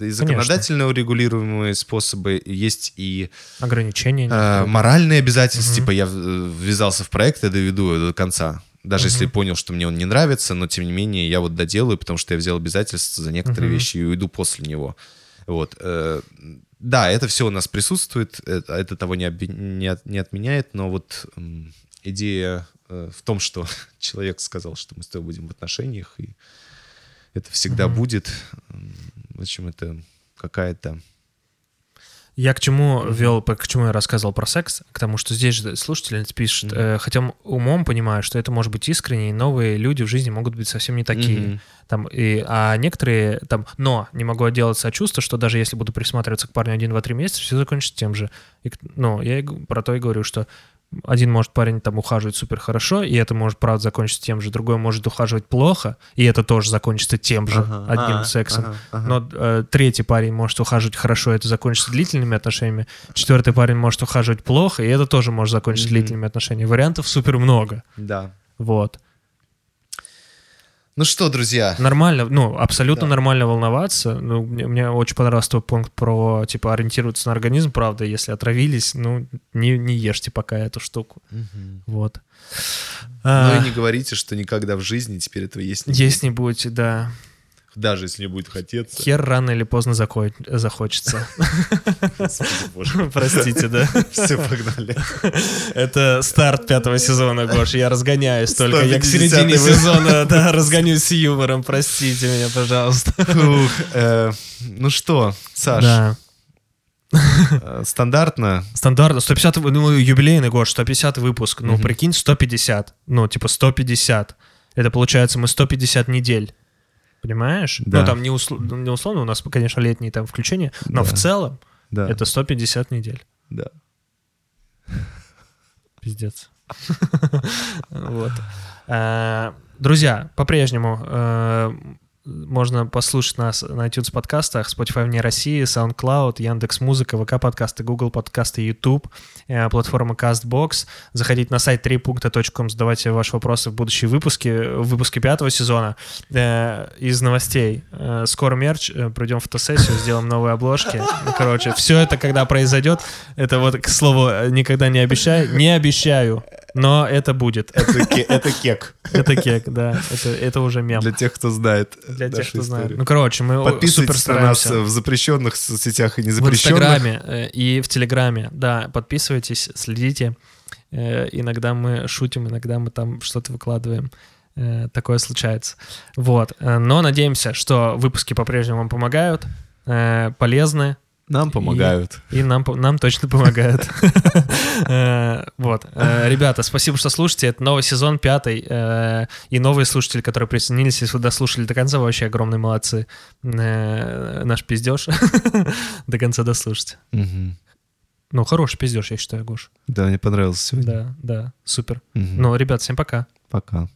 и законодательно урегулируемые способы, есть и Ограничения. э, моральные обязательства, Мгм. типа я э, ввязался в проект, я доведу его до конца. Даже если Мгм. понял, что мне он не нравится, но тем не менее я вот доделаю, потому что я взял обязательства за некоторые Мгм. вещи и уйду после него. Вот. э, Да, это все у нас присутствует, это, того не, обе- не, от- не отменяет, но вот идея в том, что человек сказал, что мы с тобой будем в отношениях, и это всегда Мгм. будет. В общем, это какая-то... Я к чему вел, к чему я рассказывал про секс, к тому, что здесь же слушательница пишет, Мгм. э, хотя умом понимаю, что это может быть искренне, и новые люди в жизни могут быть совсем не такие. Мгм. Там, и, а некоторые там, но не могу отделаться от чувства, что даже если буду присматриваться к парню один, два, три месяца, все закончится тем же. И, ну, я про то и говорю, что один может парень там ухаживать супер хорошо, и это может, правда, закончиться тем же. Другой может ухаживать плохо, и это тоже закончится тем же, Ага. одним А, сексом. ага, ага. Но э, третий парень может ухаживать хорошо, и это закончится длительными отношениями. Четвертый парень может ухаживать плохо, и это тоже может закончиться Мгм. длительными отношениями. Вариантов супер много. Да. Вот. Ну что, друзья, Нормально, ну, абсолютно Да. нормально волноваться. Ну, мне, мне очень понравился твой пункт про, типа, ориентироваться на организм, правда, если отравились, ну, не, не ешьте пока эту штуку. Вот. Ну А, и не говорите, что никогда в жизни теперь этого есть не Есть не будете, да. Даже если не будет хотеться. Хер рано или поздно зако- захочется. Простите, да. Все, погнали. Это старт пятого сезона, Гош. Я разгоняюсь только. Я к 150-й середине сезона, да, разгонюсь с юмором. Простите меня, пожалуйста. Э, Ну что, Саш, э, стандартно Стандартно. 150, вы- ну, юбилейный год, 150 выпуск. Ну, прикинь, 150. Ну, типа 150. Это получается мы 150 недель. Понимаешь? Да. Ну, там не, усл- ну, не условно, у нас, конечно, летние там включения, но Да. в целом Да, это 150 недель. да. Пиздец. Вот. Э, Друзья, по-прежнему э, можно послушать нас на iTunes подкастах, Spotify вне России, SoundCloud, Яндекс Музыка, ВК подкасты, Google подкасты, YouTube, э, платформа CastBox. Заходите на сайт 3.com, задавайте ваши вопросы в будущие выпуски, в выпуске пятого сезона. Э, Из новостей. Э, Скоро мерч, пройдем фотосессию, сделаем новые обложки. Ну, Короче, все это, когда произойдет, это вот, к слову, никогда не обещаю, не обещаю, но это будет. Это это кек. Это кек, да, это, это уже мем. Для тех, кто знает Для тех, кто знает. историю. Ну, короче, мы о- супер Подписывайтесь на нас в запрещенных соцсетях и В незапрещенных. Инстаграме э, и в Телеграме, да, подписывайтесь, следите. Э, Иногда мы шутим, иногда мы там что-то выкладываем. Э, Такое случается. Вот. Но надеемся, что выпуски по-прежнему вам помогают, полезны, Нам помогают. и нам, по- нам точно помогают. Э, Вот. Э, Ребята, спасибо, что слушаете. Это новый сезон, пятый. Э, И новые слушатели, которые присоединились, если вы дослушали до конца, вообще огромные молодцы. Наш пиздеж до конца дослушайте. Мгм. Ну, хороший пиздеж, я считаю, Гош. Да, мне понравилось сегодня. Да, да, супер. Ну, ребят, всем пока. Пока.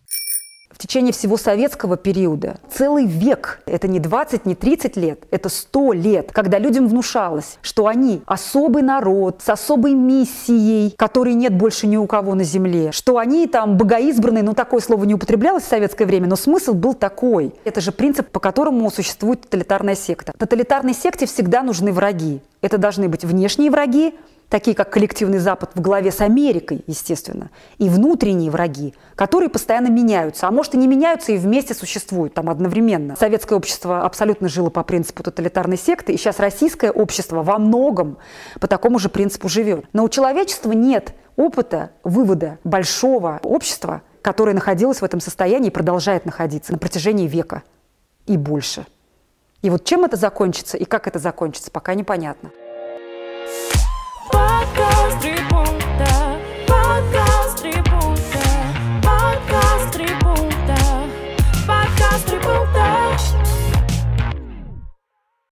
В течение всего советского периода целый век, это не 20, не 30 лет, это 100 лет, когда людям внушалось, что они особый народ с особой миссией, которой нет больше ни у кого на земле, что они там богоизбранные, ну такое слово не употреблялось в советское время, но смысл был такой. Это же принцип, по которому существует тоталитарная секта. Тоталитарной секте всегда нужны враги. Это должны быть внешние враги, такие как коллективный Запад в главе с Америкой, естественно, и внутренние враги, которые постоянно меняются, а может и не меняются и вместе существуют там одновременно. Советское общество абсолютно жило по принципу тоталитарной секты, и сейчас российское общество во многом по такому же принципу живет. Но у человечества нет опыта вывода большого общества, которое находилось в этом состоянии и продолжает находиться на протяжении века и больше. И вот чем это закончится и как это закончится, пока непонятно. Walk.